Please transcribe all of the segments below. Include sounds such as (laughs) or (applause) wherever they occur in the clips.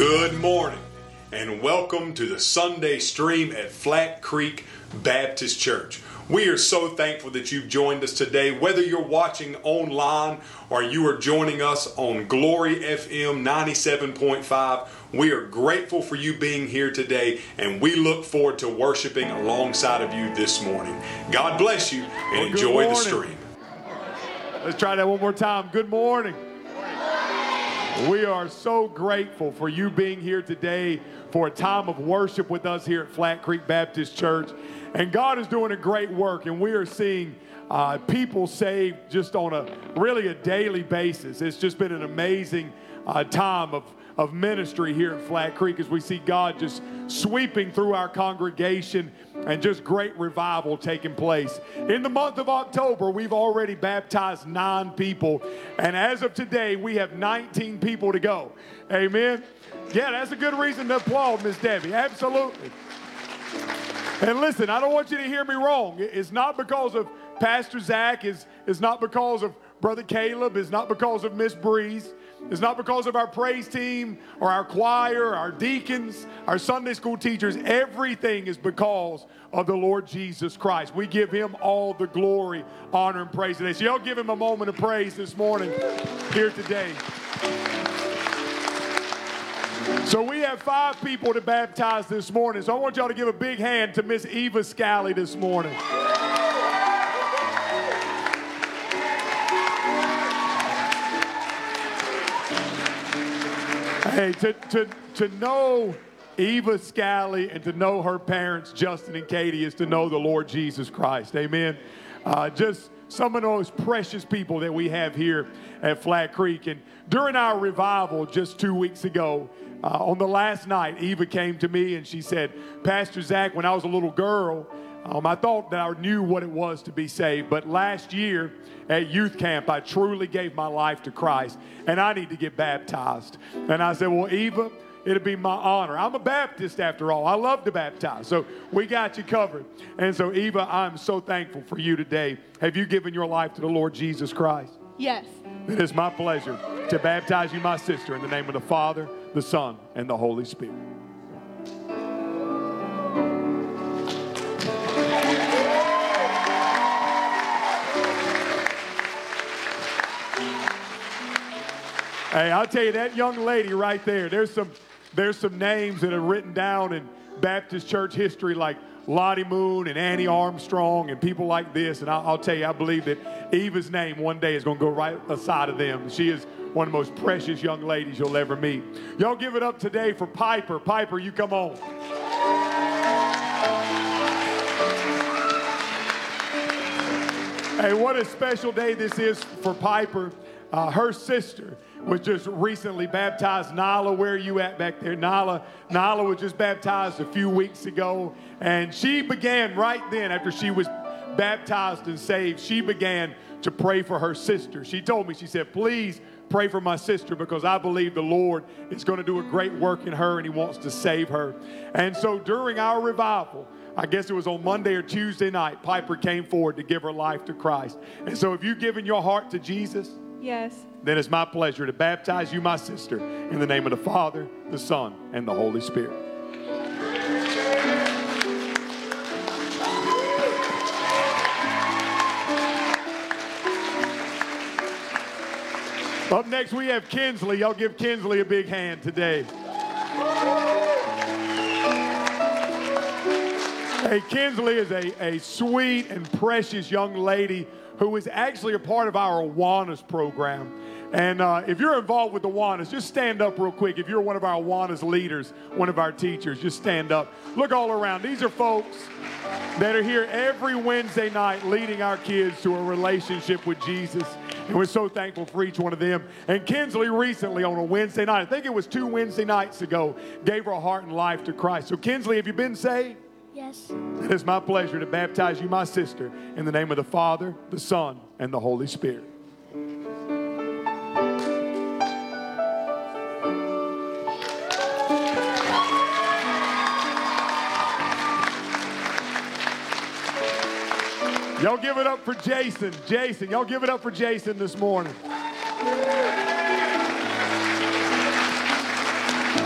Good morning and welcome to the Sunday stream at Flat Creek Baptist Church. We are so thankful that you've joined us today, whether you're watching online or you are joining us on Glory FM 97.5. We are grateful for you being here today and we look forward to worshiping alongside of you this morning. God bless you and Well, enjoy the stream. Let's try that one more time. Good morning. We are so grateful for you being here today for a time of worship with us here at Flat Creek Baptist Church. And God is doing a great work, and we are seeing uh, people saved just on a really a daily basis. It's just been an amazing uh, time of, of ministry here at Flat Creek as we see God just sweeping through our congregation and just great revival taking place. In the month of October, we've already baptized nine people, and as of today, we have 19 people to go. Amen. Yeah, that's a good reason to applaud, Miss Debbie. Absolutely. And listen, I don't want you to hear me wrong. It's not because of Pastor Zach, it's, it's not because of Brother Caleb, it's not because of Miss Breeze. It's not because of our praise team or our choir, our deacons, our Sunday school teachers. Everything is because of the Lord Jesus Christ. We give him all the glory, honor, and praise today. So, y'all give him a moment of praise this morning here today. So we have five people to baptize this morning. So I want y'all to give a big hand to Miss Eva Scally this morning. Hey, to, to, to know Eva Scally and to know her parents, Justin and Katie, is to know the Lord Jesus Christ. Amen. Uh, just some of those precious people that we have here at Flat Creek. And during our revival just two weeks ago, uh, on the last night, Eva came to me and she said, Pastor Zach, when I was a little girl, um, I thought that I knew what it was to be saved, but last year at youth camp, I truly gave my life to Christ, and I need to get baptized. And I said, Well, Eva, it'll be my honor. I'm a Baptist after all. I love to baptize, so we got you covered. And so, Eva, I'm so thankful for you today. Have you given your life to the Lord Jesus Christ? Yes. It is my pleasure to baptize you, my sister, in the name of the Father, the Son, and the Holy Spirit. Hey, I'll tell you that young lady right there. There's some there's some names that are written down in Baptist church history, like Lottie Moon and Annie Armstrong and people like this. And I'll, I'll tell you, I believe that Eva's name one day is going to go right aside of them. She is one of the most precious young ladies you'll ever meet. Y'all give it up today for Piper. Piper, you come on. Hey, what a special day this is for Piper. Uh, her sister was just recently baptized. Nala, where are you at back there? Nala, Nala was just baptized a few weeks ago, and she began right then after she was baptized and saved. She began to pray for her sister. She told me, she said, "Please pray for my sister because I believe the Lord is going to do a great work in her and He wants to save her." And so during our revival. I guess it was on Monday or Tuesday night, Piper came forward to give her life to Christ. And so if you've given your heart to Jesus, Yes. then it's my pleasure to baptize you, my sister, in the name of the Father, the Son, and the Holy Spirit. Up next, we have Kinsley. Y'all give Kinsley a big hand today. Hey, Kinsley is a, a sweet and precious young lady who is actually a part of our Awanas program. And uh, if you're involved with the Awanas, just stand up real quick. If you're one of our Awanas leaders, one of our teachers, just stand up. Look all around. These are folks that are here every Wednesday night leading our kids to a relationship with Jesus. And we're so thankful for each one of them. And Kinsley recently on a Wednesday night, I think it was two Wednesday nights ago, gave her heart and life to Christ. So, Kinsley, have you been saved? Yes. It is my pleasure to baptize you, my sister, in the name of the Father, the Son, and the Holy Spirit. Y'all give it up for Jason. Jason, y'all give it up for Jason this morning.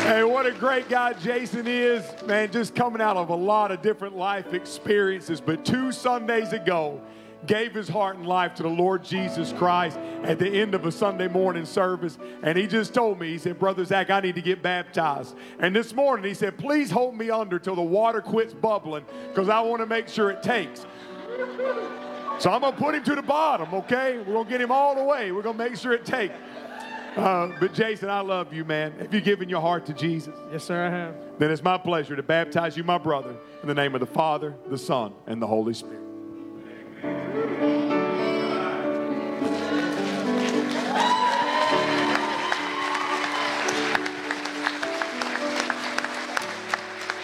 Hey, what a great guy Jason is. Man, just coming out of a lot of different life experiences. But two Sundays ago, gave his heart and life to the Lord Jesus Christ at the end of a Sunday morning service. And he just told me, he said, Brother Zach, I need to get baptized. And this morning he said, Please hold me under till the water quits bubbling because I want to make sure it takes. So I'm going to put him to the bottom, okay? We're going to get him all the way. We're going to make sure it takes. Uh, but Jason, I love you, man. Have you given your heart to Jesus? Yes, sir, I have. Then it's my pleasure to baptize you, my brother, in the name of the Father, the Son, and the Holy Spirit.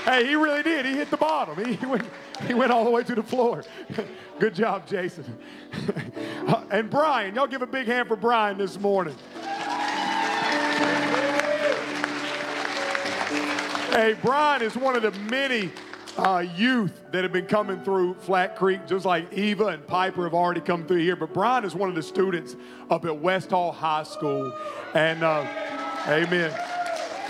Hey, he really did. He hit the bottom. He (laughs) went, he went all the way to the floor. (laughs) Good job, Jason. (laughs) and Brian, y'all give a big hand for Brian this morning. Hey, Brian is one of the many uh, youth that have been coming through Flat Creek, just like Eva and Piper have already come through here. But Brian is one of the students up at West Hall High School. And, uh, amen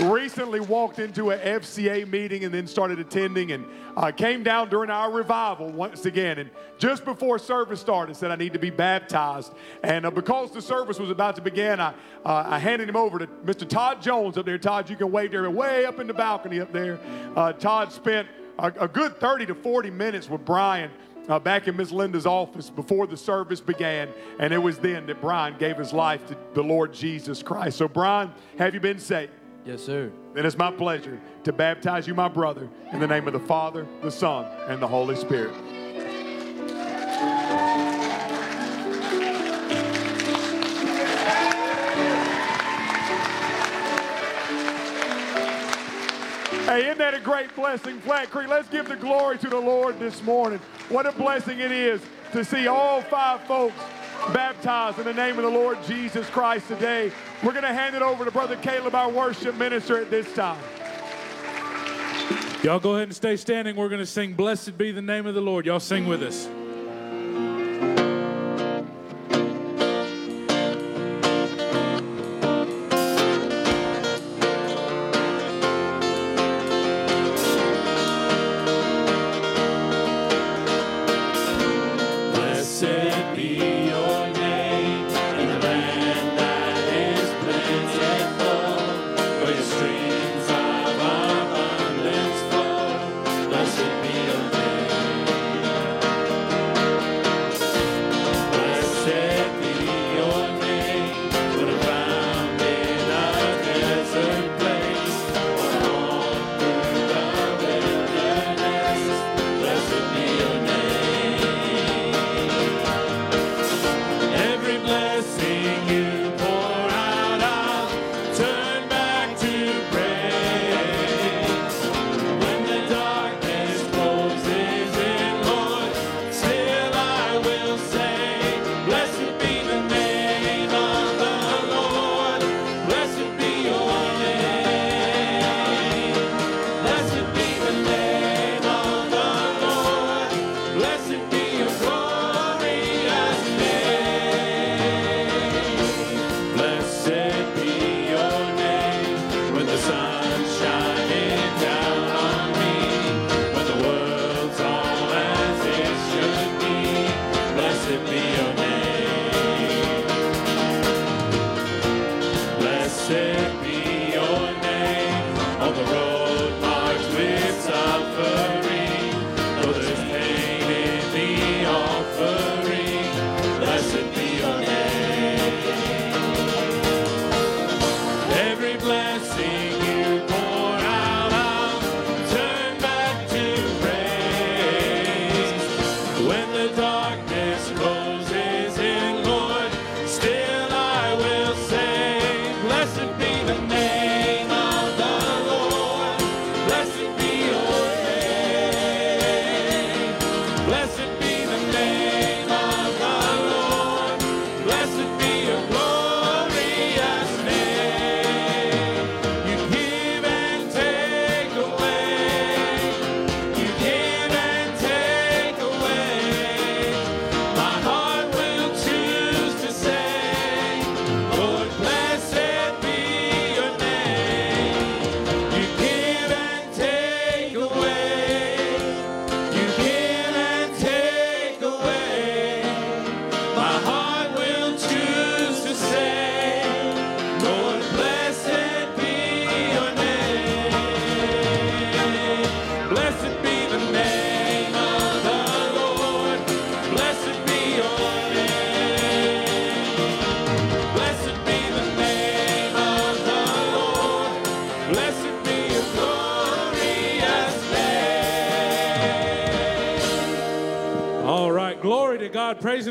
recently walked into an FCA meeting and then started attending and uh, came down during our revival once again. And just before service started, said, I need to be baptized. And uh, because the service was about to begin, I, uh, I handed him over to Mr. Todd Jones up there. Todd, you can wave there, way up in the balcony up there. Uh, Todd spent a, a, good 30 to 40 minutes with Brian. Uh, back in Miss Linda's office before the service began, and it was then that Brian gave his life to the Lord Jesus Christ. So, Brian, have you been saved? Yes, sir. Then it's my pleasure to baptize you, my brother, in the name of the Father, the Son, and the Holy Spirit. Hey, isn't that a great blessing, Flat Creek? Let's give the glory to the Lord this morning. What a blessing it is to see all five folks baptized in the name of the Lord Jesus Christ today. We're going to hand it over to Brother Caleb, our worship minister, at this time. Y'all go ahead and stay standing. We're going to sing, Blessed be the name of the Lord. Y'all sing with us.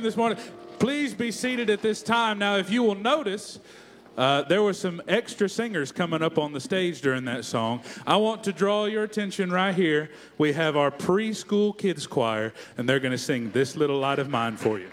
This morning. Please be seated at this time. Now, if you will notice, uh, there were some extra singers coming up on the stage during that song. I want to draw your attention right here. We have our preschool kids choir, and they're going to sing This Little Light of Mine for you.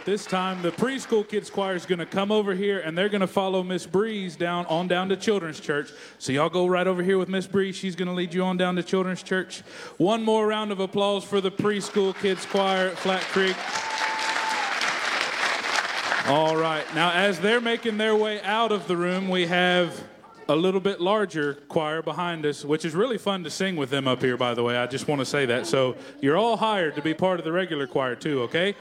At this time, the preschool kids choir is going to come over here and they're going to follow Miss Breeze down on down to Children's Church. So y'all go right over here with Miss Breeze. She's going to lead you on down to Children's Church. One more round of applause for the preschool kids choir at Flat Creek. All right. Now, as they're making their way out of the room, we have a little bit larger choir behind us, which is really fun to sing with them up here, by the way. I just want to say that. So you're all hired to be part of the regular choir, too, okay?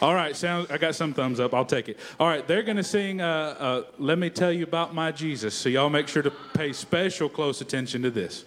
All right, sounds. I got some thumbs up. I'll take it. All right, they're going to sing. Uh, uh, Let me tell you about my Jesus. So y'all make sure to pay special close attention to this.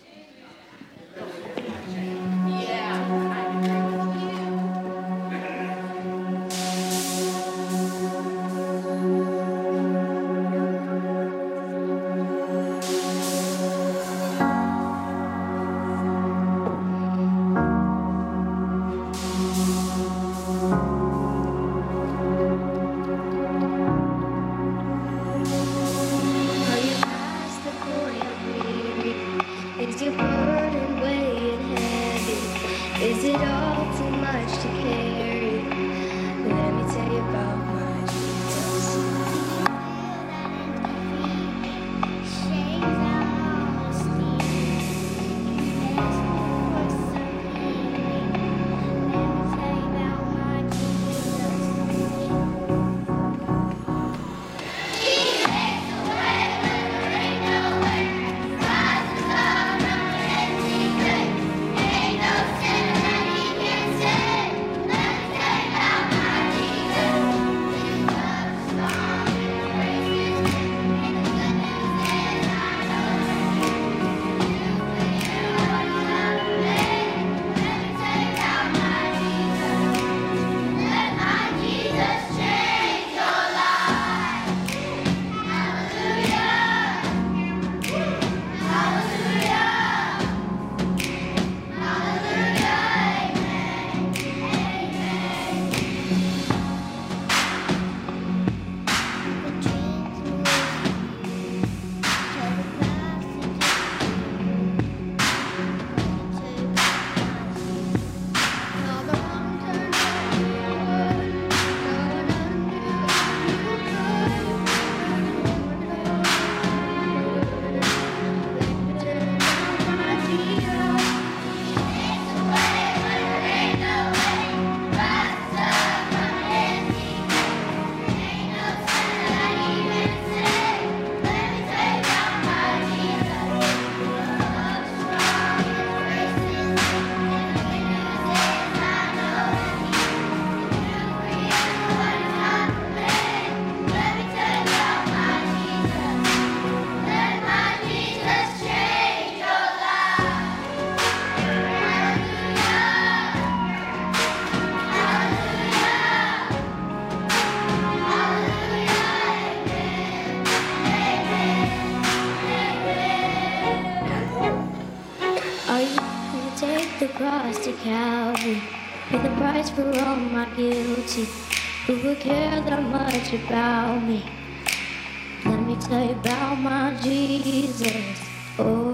Calvary. Pay the price for all my guilty. Who would care that much about me? Let me tell you about my Jesus. Oh.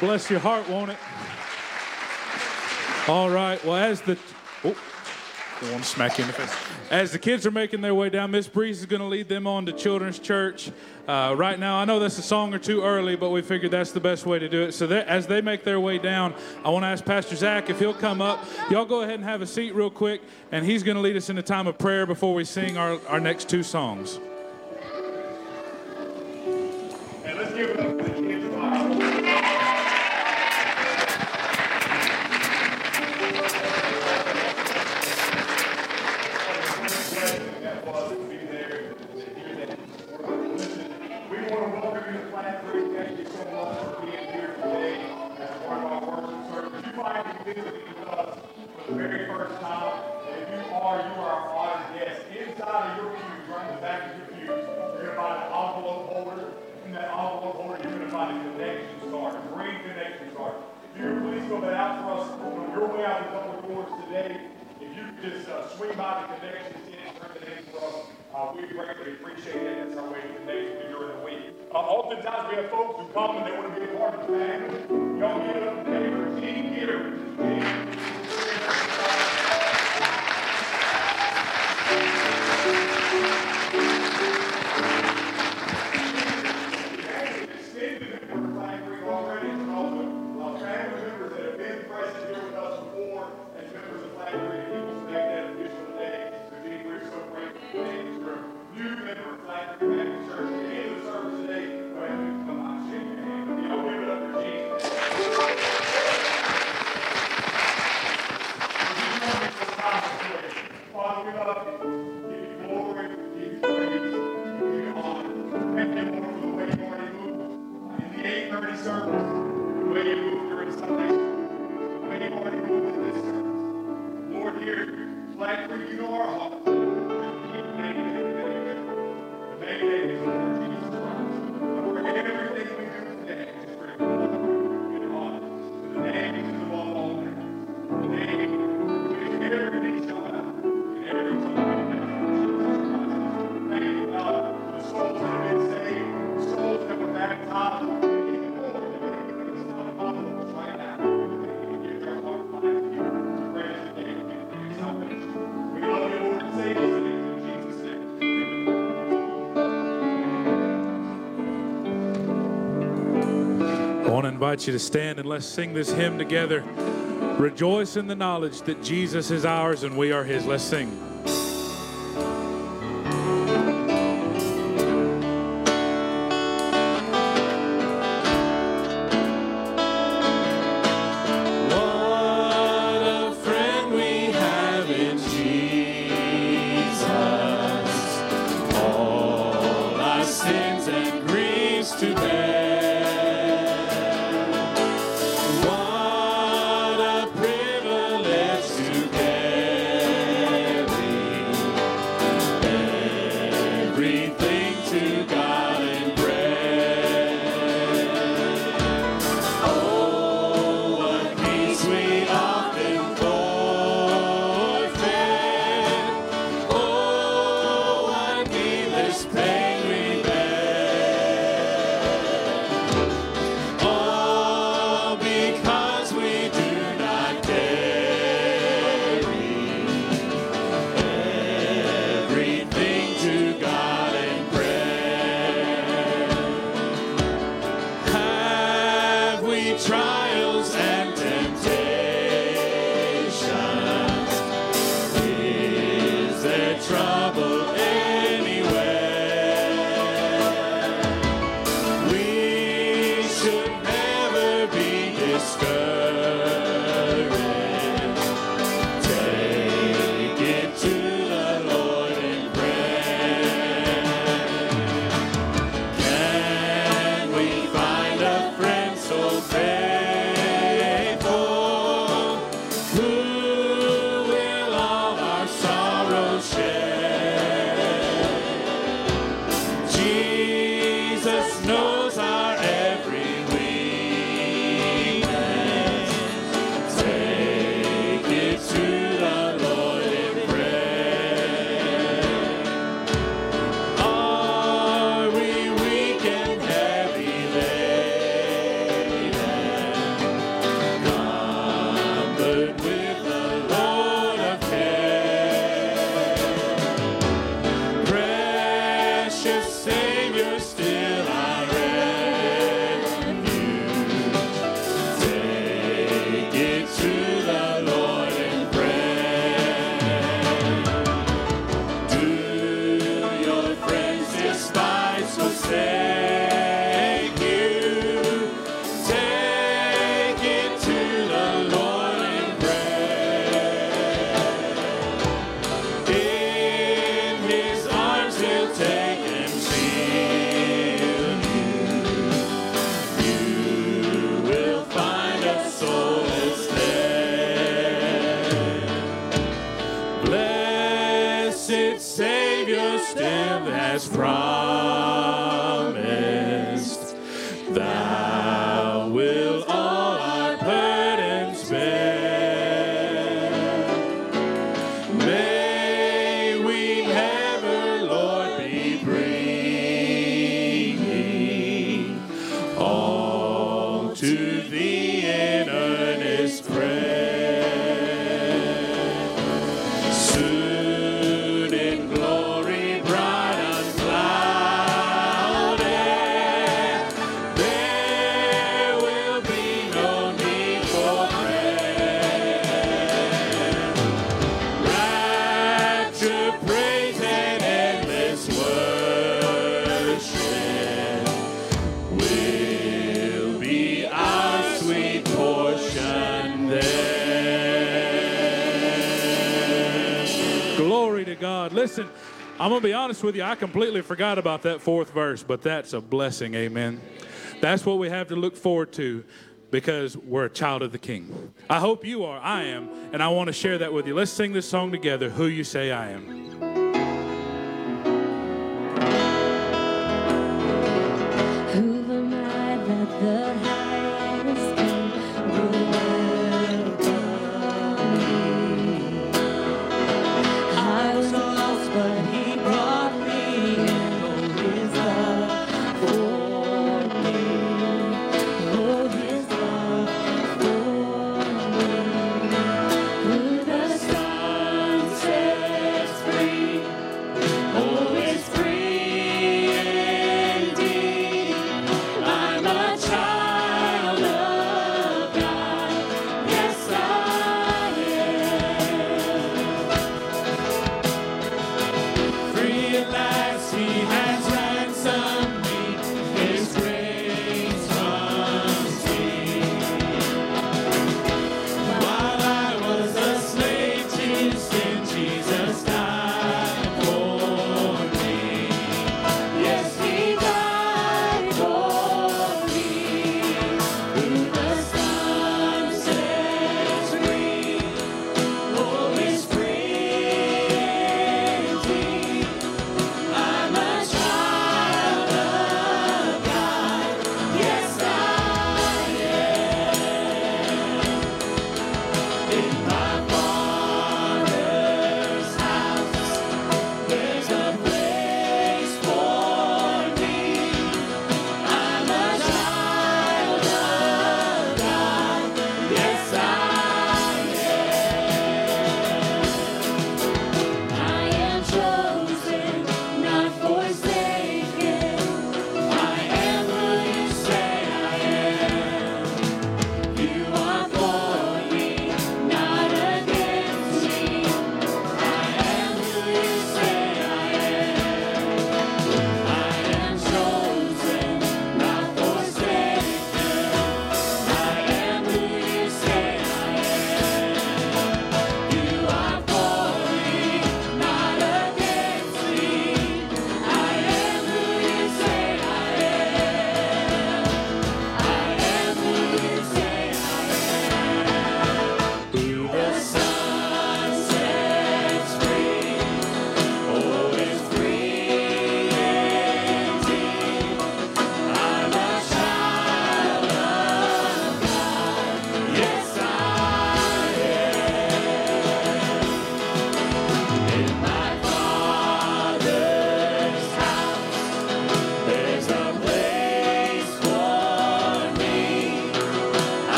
bless your heart, won't it? All right. Well, as the oh, don't want to smack you in the face. As the kids are making their way down, Miss Breeze is going to lead them on to Children's Church. Uh, right now, I know that's a song or two early, but we figured that's the best way to do it. So as they make their way down, I want to ask Pastor Zach if he'll come up. Y'all go ahead and have a seat real quick, and he's going to lead us in a time of prayer before we sing our, our next two songs. come and they want to be a part of the family. invite you to stand and let's sing this hymn together. Rejoice in the knowledge that Jesus is ours and we are his. Let's sing. honest with you, I completely forgot about that fourth verse, but that's a blessing. Amen. That's what we have to look forward to because we're a child of the King. I hope you are. I am. And I want to share that with you. Let's sing this song together Who You Say I Am.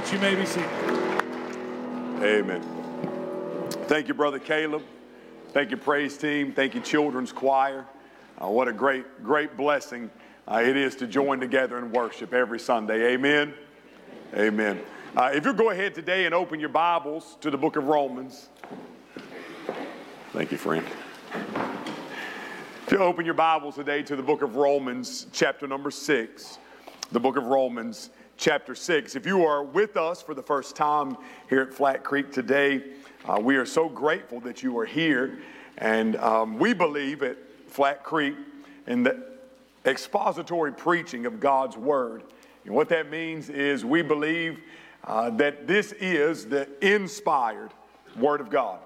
Much. You may be seated. Amen. Thank you, Brother Caleb. Thank you, praise team. Thank you, children's choir. Uh, what a great, great blessing uh, it is to join together and worship every Sunday. Amen. Amen. Uh, if you'll go ahead today and open your Bibles to the book of Romans. Thank you, friend. If you open your Bibles today to the book of Romans, chapter number six, the book of Romans, chapter six. If you are with us for the first time here at Flat Creek today, uh, we are so grateful that you are here. And um, we believe at Flat Creek in the expository preaching of God's Word. And what that means is we believe uh, that this is the inspired Word of God.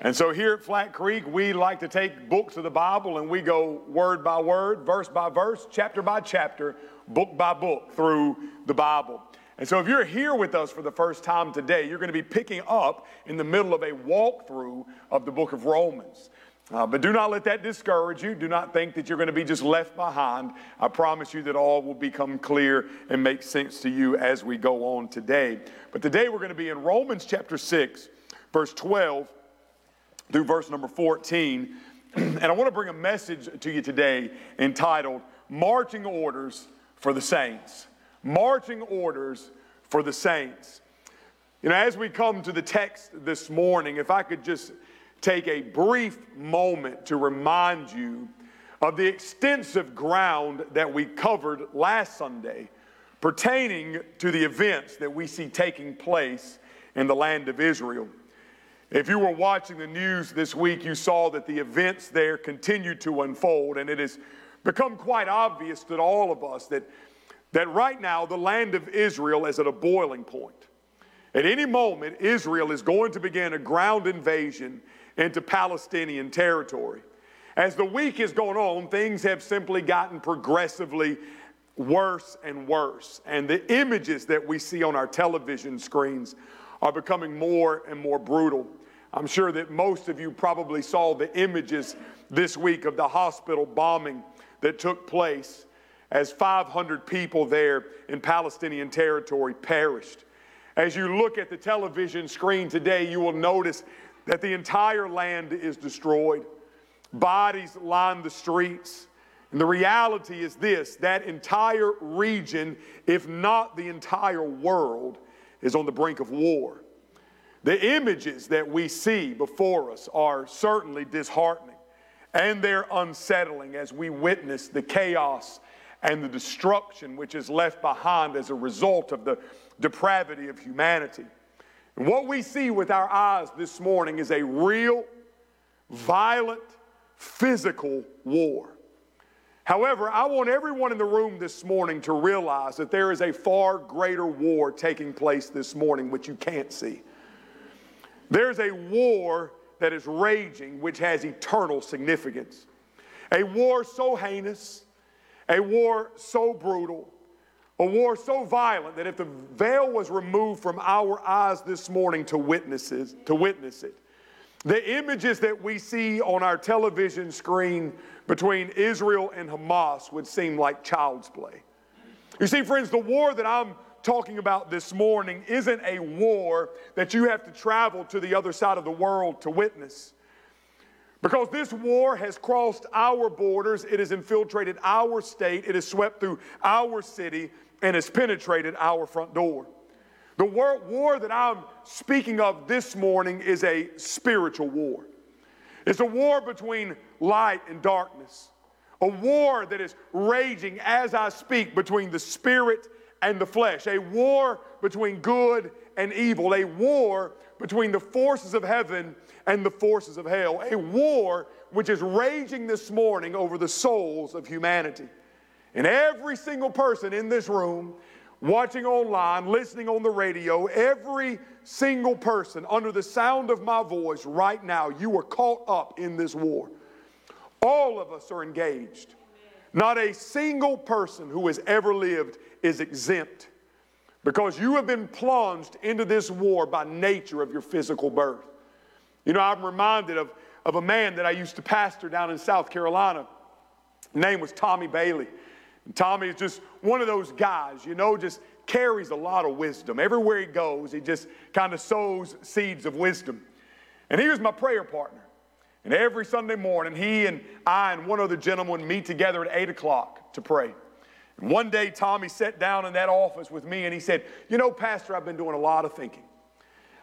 And so here at Flat Creek, we like to take books of the Bible and we go word by word, verse by verse, chapter by chapter, book by book through the Bible. And so if you're here with us for the first time today, you're going to be picking up in the middle of a walkthrough of the book of Romans. Uh, but do not let that discourage you. Do not think that you're going to be just left behind. I promise you that all will become clear and make sense to you as we go on today. But today we're going to be in Romans chapter 6, verse 12 through verse number 14. (clears throat) and I want to bring a message to you today entitled Marching Orders for the Saints. Marching Orders for the Saints. You know, as we come to the text this morning, if I could just take a brief moment to remind you of the extensive ground that we covered last Sunday pertaining to the events that we see taking place in the land of Israel. If you were watching the news this week, you saw that the events there continue to unfold, and it has become quite obvious to all of us that, that right now the land of Israel is at a boiling point. At any moment, Israel is going to begin a ground invasion into Palestinian territory. As the week has gone on, things have simply gotten progressively worse and worse. And the images that we see on our television screens are becoming more and more brutal. I'm sure that most of you probably saw the images this week of the hospital bombing that took place as 500 people there in Palestinian territory perished. As you look at the television screen today, you will notice that the entire land is destroyed. Bodies line the streets. And the reality is this that entire region, if not the entire world, is on the brink of war. The images that we see before us are certainly disheartening and they're unsettling as we witness the chaos and the destruction which is left behind as a result of the depravity of humanity. And what we see with our eyes this morning is a real, violent, physical war. However, I want everyone in the room this morning to realize that there is a far greater war taking place this morning, which you can't see. There's a war that is raging which has eternal significance. A war so heinous, a war so brutal, a war so violent that if the veil was removed from our eyes this morning to witnesses, to witness it, the images that we see on our television screen between Israel and Hamas would seem like child's play. You see, friends, the war that I'm talking about this morning isn't a war that you have to travel to the other side of the world to witness. Because this war has crossed our borders, it has infiltrated our state, it has swept through our city, and has penetrated our front door. The war, war that I'm speaking of this morning is a spiritual war. It's a war between light and darkness, a war that is raging as I speak between the spirit and the flesh, a war between good and evil, a war between the forces of heaven and the forces of hell, a war which is raging this morning over the souls of humanity. And every single person in this room, watching online, listening on the radio, every single person under the sound of my voice right now, you are caught up in this war. All of us are engaged. Not a single person who has ever lived is exempt because you have been plunged into this war by nature of your physical birth. You know, I'm reminded of, of a man that I used to pastor down in South Carolina. His name was Tommy Bailey. And Tommy is just one of those guys, you know, just carries a lot of wisdom. Everywhere he goes, he just kind of sows seeds of wisdom. And he was my prayer partner. And every Sunday morning, he and I and one other gentleman meet together at 8 o'clock to pray. One day, Tommy sat down in that office with me and he said, You know, Pastor, I've been doing a lot of thinking.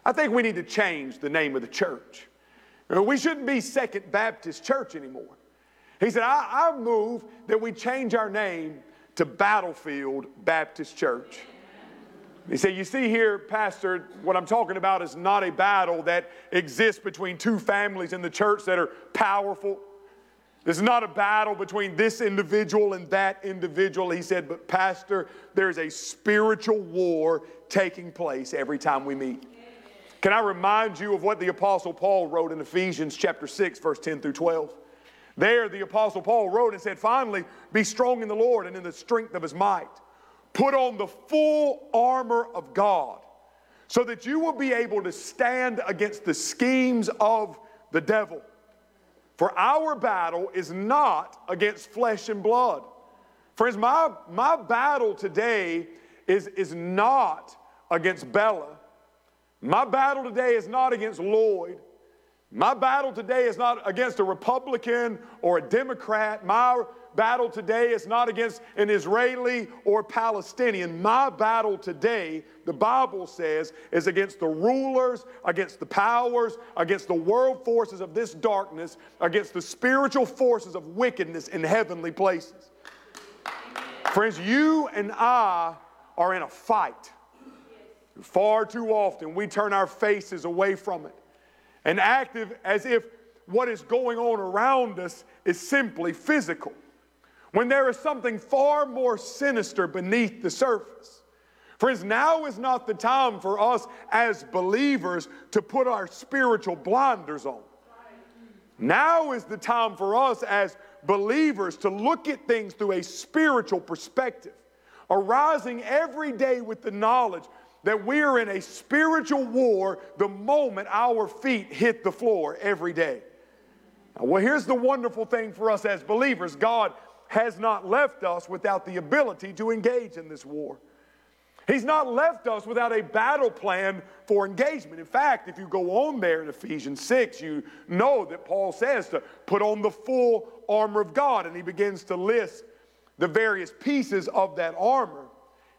I think we need to change the name of the church. We shouldn't be Second Baptist Church anymore. He said, I, I move that we change our name to Battlefield Baptist Church. He said, You see here, Pastor, what I'm talking about is not a battle that exists between two families in the church that are powerful. This is not a battle between this individual and that individual. He said, But, Pastor, there's a spiritual war taking place every time we meet. Can I remind you of what the Apostle Paul wrote in Ephesians chapter 6, verse 10 through 12? There, the Apostle Paul wrote and said, Finally, be strong in the Lord and in the strength of his might. Put on the full armor of God so that you will be able to stand against the schemes of the devil. For our battle is not against flesh and blood. Friends, my, my battle today is, is not against Bella. My battle today is not against Lloyd. My battle today is not against a Republican or a Democrat. My battle today is not against an Israeli or Palestinian. My battle today, the Bible says, is against the rulers, against the powers, against the world forces of this darkness, against the spiritual forces of wickedness in heavenly places. Friends, you and I are in a fight. Far too often, we turn our faces away from it and active as if what is going on around us is simply physical, when there is something far more sinister beneath the surface. Friends, now is not the time for us as believers to put our spiritual blinders on. Now is the time for us as believers to look at things through a spiritual perspective, arising every day with the knowledge that we are in a spiritual war the moment our feet hit the floor every day. Now, well, here's the wonderful thing for us as believers God has not left us without the ability to engage in this war. He's not left us without a battle plan for engagement. In fact, if you go on there in Ephesians 6, you know that Paul says to put on the full armor of God, and he begins to list the various pieces of that armor.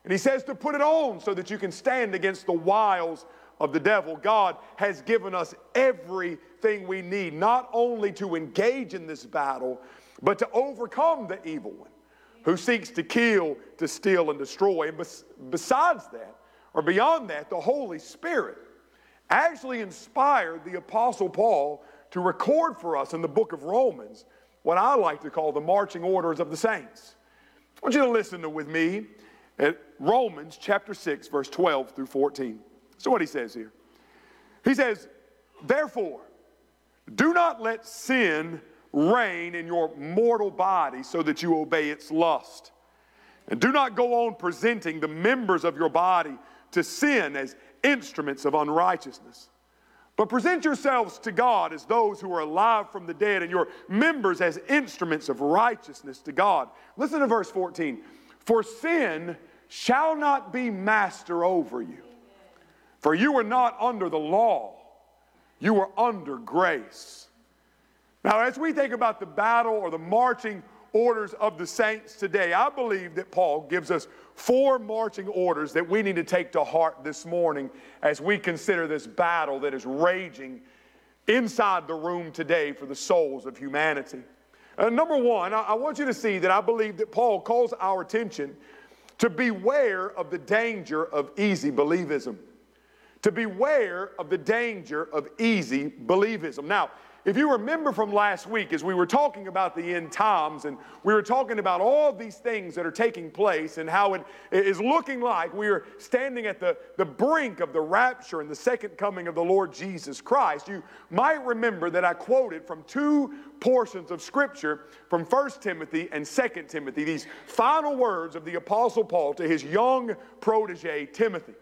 And he says to put it on so that you can stand against the wiles of the devil. God has given us everything we need, not only to engage in this battle, but to overcome the evil one who seeks to kill, to steal, and destroy. And besides that, or beyond that, the Holy Spirit actually inspired the Apostle Paul to record for us in the book of Romans what I like to call the marching orders of the saints. I want you to listen to, with me at Romans chapter 6, verse 12 through 14. So, what he says here He says, Therefore, do not let sin reign in your mortal body so that you obey its lust. And do not go on presenting the members of your body to sin as instruments of unrighteousness. But present yourselves to God as those who are alive from the dead, and your members as instruments of righteousness to God. Listen to verse 14. For sin shall not be master over you. For you are not under the law, you are under grace. Now, as we think about the battle or the marching orders of the saints today, I believe that Paul gives us four marching orders that we need to take to heart this morning as we consider this battle that is raging inside the room today for the souls of humanity. Uh, number one, I, I want you to see that I believe that Paul calls our attention to beware of the danger of easy believism. To beware of the danger of easy believism. Now, if you remember from last week, as we were talking about the end times and we were talking about all these things that are taking place and how it is looking like we are standing at the, the brink of the rapture and the second coming of the Lord Jesus Christ, you might remember that I quoted from two portions of Scripture from 1 Timothy and 2 Timothy, these final words of the Apostle Paul to his young protege, Timothy.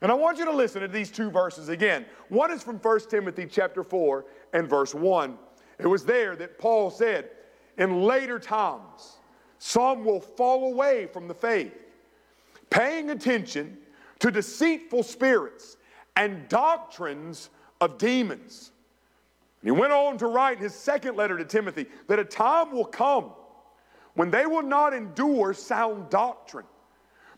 And I want you to listen to these two verses again. One is from 1 Timothy chapter 4 and verse 1. It was there that Paul said, In later times, some will fall away from the faith, paying attention to deceitful spirits and doctrines of demons. And he went on to write in his second letter to Timothy that a time will come when they will not endure sound doctrine,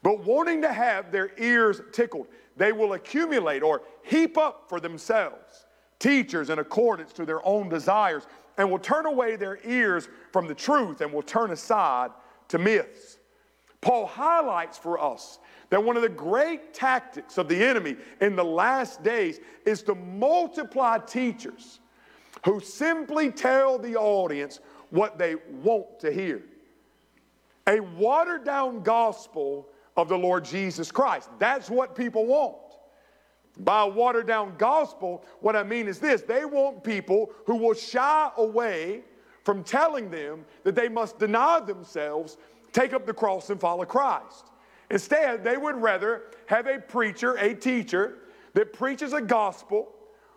but wanting to have their ears tickled, they will accumulate or heap up for themselves teachers in accordance to their own desires and will turn away their ears from the truth and will turn aside to myths. Paul highlights for us that one of the great tactics of the enemy in the last days is to multiply teachers who simply tell the audience what they want to hear. A watered down gospel of the Lord Jesus Christ. That's what people want. By watered down gospel, what I mean is this they want people who will shy away from telling them that they must deny themselves, take up the cross, and follow Christ. Instead, they would rather have a preacher, a teacher, that preaches a gospel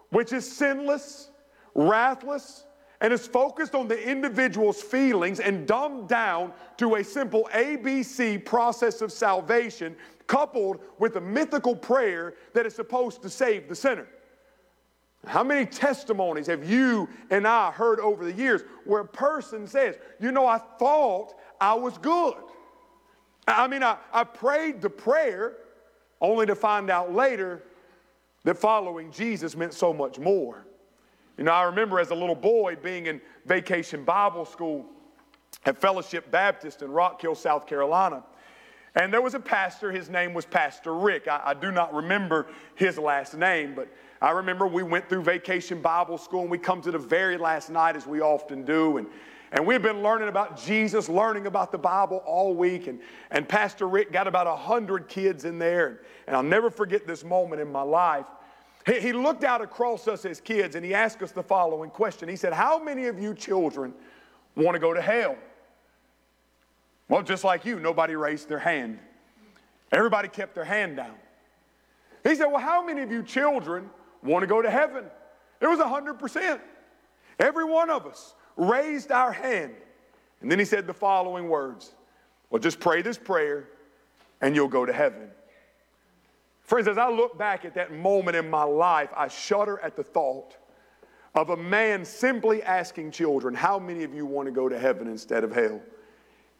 which is sinless, wrathless, and is focused on the individual's feelings and dumbed down to a simple ABC process of salvation, coupled with a mythical prayer that is supposed to save the sinner. How many testimonies have you and I heard over the years where a person says, You know, I thought I was good? I mean, I, I prayed the prayer only to find out later that following Jesus meant so much more. You know, I remember as a little boy being in vacation Bible school at Fellowship Baptist in Rock Hill, South Carolina. And there was a pastor, his name was Pastor Rick. I, I, do not remember his last name, but I remember we went through vacation Bible school and we come to the very last night, as we often do. And, and we've been learning about Jesus, learning about the Bible all week. And, and Pastor Rick got about 100 kids in there. And, and I'll never forget this moment in my life. He, he looked out across us as kids and he asked us the following question. He said, How many of you children want to go to hell? Well, just like you, nobody raised their hand. Everybody kept their hand down. He said, Well, how many of you children want to go to heaven? It was 100%. Every one of us raised our hand. And then he said the following words Well, just pray this prayer and you'll go to heaven. Friends, as I look back at that moment in my life, I shudder at the thought of a man simply asking children, How many of you want to go to heaven instead of hell?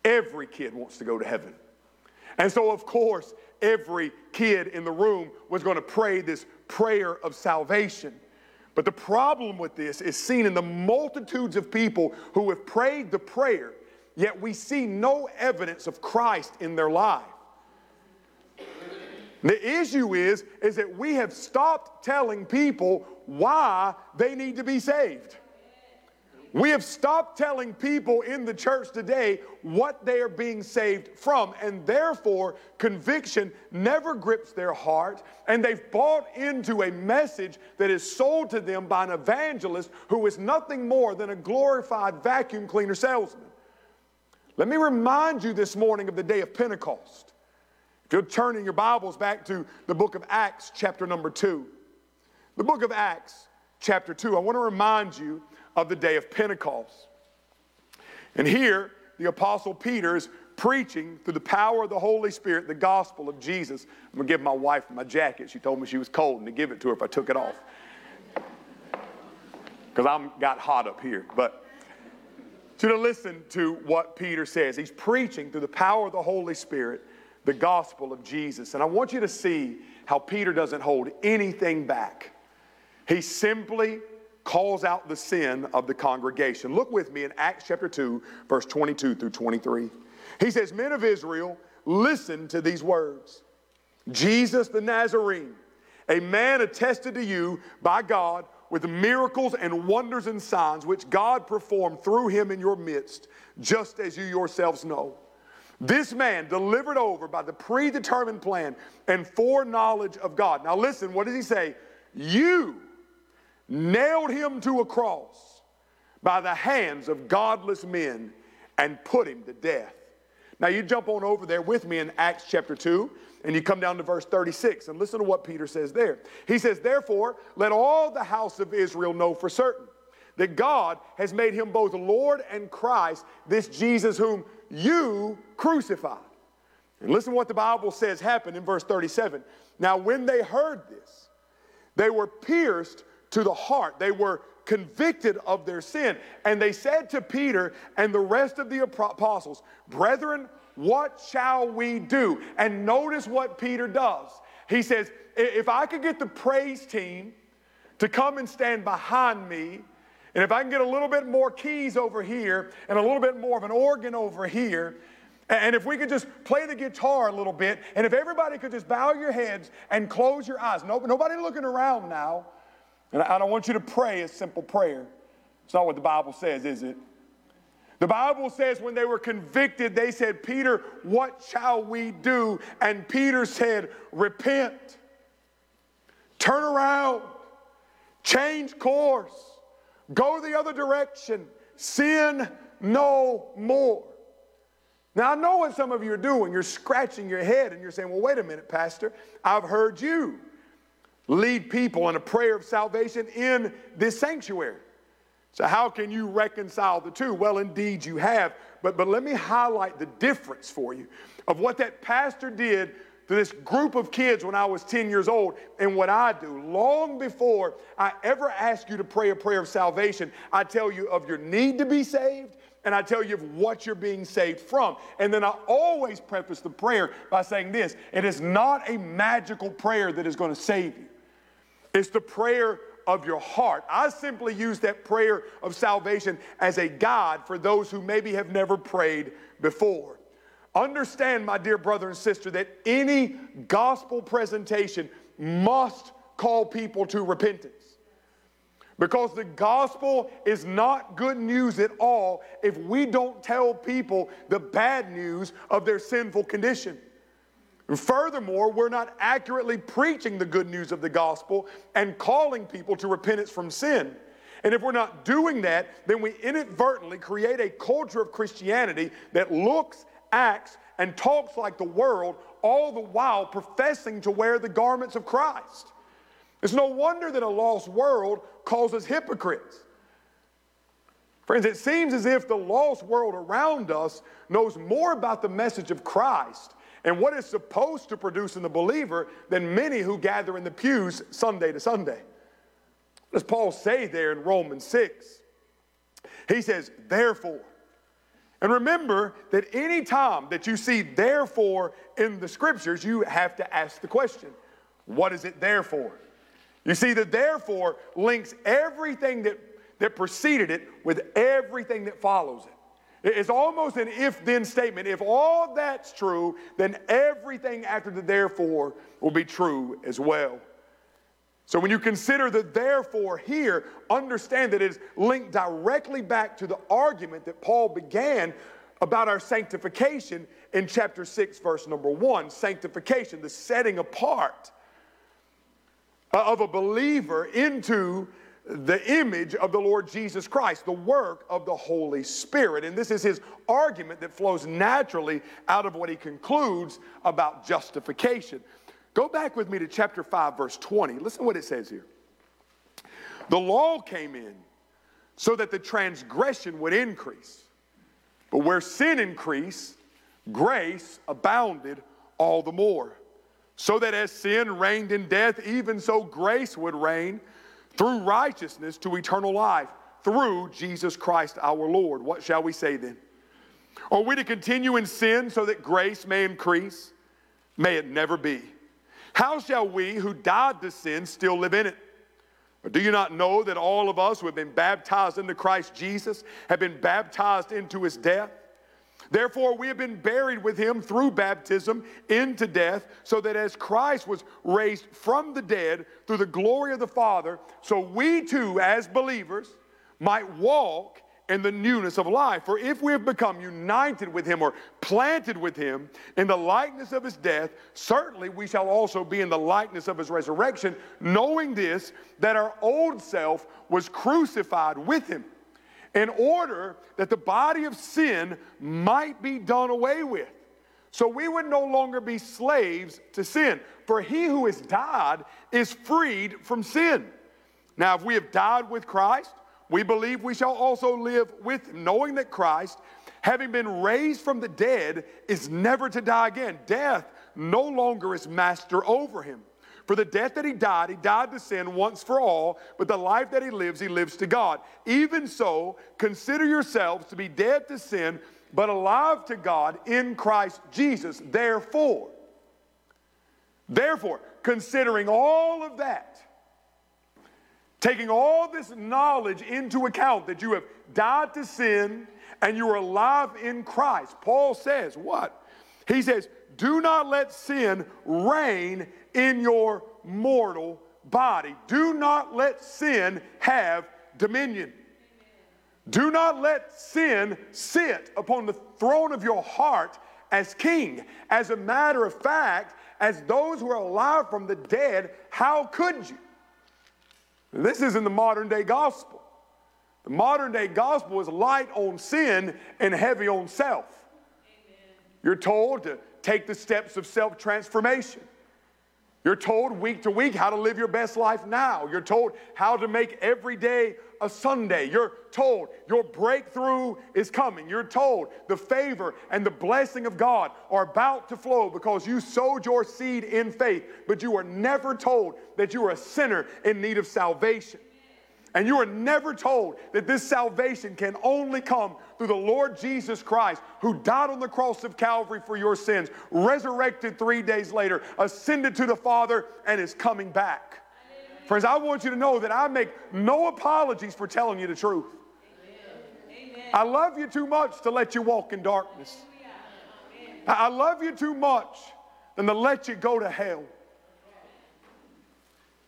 Every kid wants to go to heaven. And so, of course, every kid in the room was going to pray this prayer of salvation. But the problem with this is seen in the multitudes of people who have prayed the prayer, yet we see no evidence of Christ in their life. The issue is, is that we have stopped telling people why they need to be saved. We have stopped telling people in the church today what they are being saved from, and therefore conviction never grips their heart, and they've bought into a message that is sold to them by an evangelist who is nothing more than a glorified vacuum cleaner salesman. Let me remind you this morning of the day of Pentecost. If you're turning your Bibles back to the book of Acts, chapter number two. The book of Acts, chapter 2. I want to remind you of the day of Pentecost. And here, the Apostle Peter is preaching through the power of the Holy Spirit the gospel of Jesus. I'm going to give my wife my jacket. She told me she was cold and to give it to her if I took it off. Because I'm got hot up here. But to listen to what Peter says. He's preaching through the power of the Holy Spirit the gospel of Jesus. And I want you to see how Peter doesn't hold anything back. He simply calls out the sin of the congregation. Look with me in Acts chapter 2, verse 22 through 23. He says, Men of Israel, listen to these words Jesus the Nazarene, a man attested to you by God with miracles and wonders and signs which God performed through him in your midst, just as you yourselves know. This man delivered over by the predetermined plan and foreknowledge of God. Now, listen, what does he say? You nailed him to a cross by the hands of godless men and put him to death. Now, you jump on over there with me in Acts chapter 2, and you come down to verse 36, and listen to what Peter says there. He says, Therefore, let all the house of Israel know for certain that God has made him both Lord and Christ, this Jesus whom you crucified. And listen to what the Bible says happened in verse 37. Now, when they heard this, they were pierced to the heart. They were convicted of their sin. And they said to Peter and the rest of the apostles, Brethren, what shall we do? And notice what Peter does. He says, If I could get the praise team to come and stand behind me, and if I can get a little bit more keys over here and a little bit more of an organ over here, and if we could just play the guitar a little bit, and if everybody could just bow your heads and close your eyes, no, nobody looking around now, and I don't want you to pray a simple prayer. It's not what the Bible says, is it? The Bible says when they were convicted, they said, Peter, what shall we do? And Peter said, Repent, turn around, change course, go the other direction, sin no more. Now, I know what some of you are doing. You're scratching your head and you're saying, Well, wait a minute, Pastor. I've heard you lead people in a prayer of salvation in this sanctuary. So, how can you reconcile the two? Well, indeed, you have. But, but let me highlight the difference for you of what that pastor did to this group of kids when I was 10 years old and what I do. Long before I ever ask you to pray a prayer of salvation, I tell you of your need to be saved and I tell you of what you're being saved from. And then I always preface the prayer by saying this it is not a magical prayer that is going to save you, it's the prayer of your heart. I simply use that prayer of salvation as a guide for those who maybe have never prayed before. Understand, my dear brother and sister, that any gospel presentation must call people to repentance. Because the gospel is not good news at all if we don't tell people the bad news of their sinful condition. Furthermore, we're not accurately preaching the good news of the gospel and calling people to repentance from sin. And if we're not doing that, then we inadvertently create a culture of Christianity that looks, acts, and talks like the world, all the while professing to wear the garments of Christ. It's no wonder that a lost world calls us hypocrites. Friends, it seems as if the lost world around us knows more about the message of Christ and what is supposed to produce in the believer than many who gather in the pews Sunday to Sunday. Does Paul say there in Romans 6? He says, therefore. And remember that any time that you see therefore in the scriptures, you have to ask the question, what is it there for? You see, the therefore links everything that, that preceded it with everything that follows it. It's almost an if then statement. If all that's true, then everything after the therefore will be true as well. So when you consider the therefore here, understand that it is linked directly back to the argument that Paul began about our sanctification in chapter 6, verse number 1. Sanctification, the setting apart of a believer into the image of the Lord Jesus Christ, the work of the Holy Spirit. And this is his argument that flows naturally out of what he concludes about justification. Go back with me to chapter 5, verse 20. Listen to what it says here. The law came in so that the transgression would increase. But where sin increased, grace abounded all the more so that as sin reigned in death, even so grace would reign through righteousness to eternal life through Jesus Christ our Lord. What shall we say then? Are we to continue in sin so that grace may increase? May it never be. How shall we who died to sin still live in it? Or do you not know that all of us who have been baptized into Christ Jesus have been baptized into his death? Therefore, we have been buried with him through baptism into death, so that as Christ was raised from the dead through the glory of the Father, so we too, as believers, might walk in the newness of life. For if we have become united with him or planted with him in the likeness of his death, certainly we shall also be in the likeness of his resurrection, knowing this, that our old self was crucified with him in order that the body of sin might be done away with. So we would no longer be slaves to sin. For he who has died is freed from sin. Now, if we have died with Christ, we believe we shall also live with him, knowing that Christ, having been raised from the dead, is never to die again. Death no longer is master over him. For the death that he died, he died to sin once for all, but the life that he lives, he lives to God. Even so, consider yourselves to be dead to sin, but alive to God in Christ Jesus. Therefore, therefore, considering all of that, taking all this knowledge into account that you have died to sin and you are alive in Christ, Paul says, what? He says, do not let sin reign in your mortal body. Do not let sin have dominion. Do not let sin sit upon the throne of your heart as king. As a matter of fact, as those who are alive from the dead, how could you? This isn't the modern day gospel. The modern day gospel is light on sin and heavy on self. Amen. You're told to take the steps of self transformation. You're told week to week how to live your best life now. You're told how to make every day a Sunday. You're told your breakthrough is coming. You're told the favor and the blessing of God are about to flow because you sowed your seed in faith, but you are never told that you are a sinner in need of salvation. And you are never told that this salvation can only come through the Lord Jesus Christ, who died on the cross of Calvary for your sins, resurrected three days later, ascended to the Father, and is coming back. Amen. Friends, I want you to know that I make no apologies for telling you the truth. Amen. I love you too much to let you walk in darkness. I love you too much than to let you go to hell.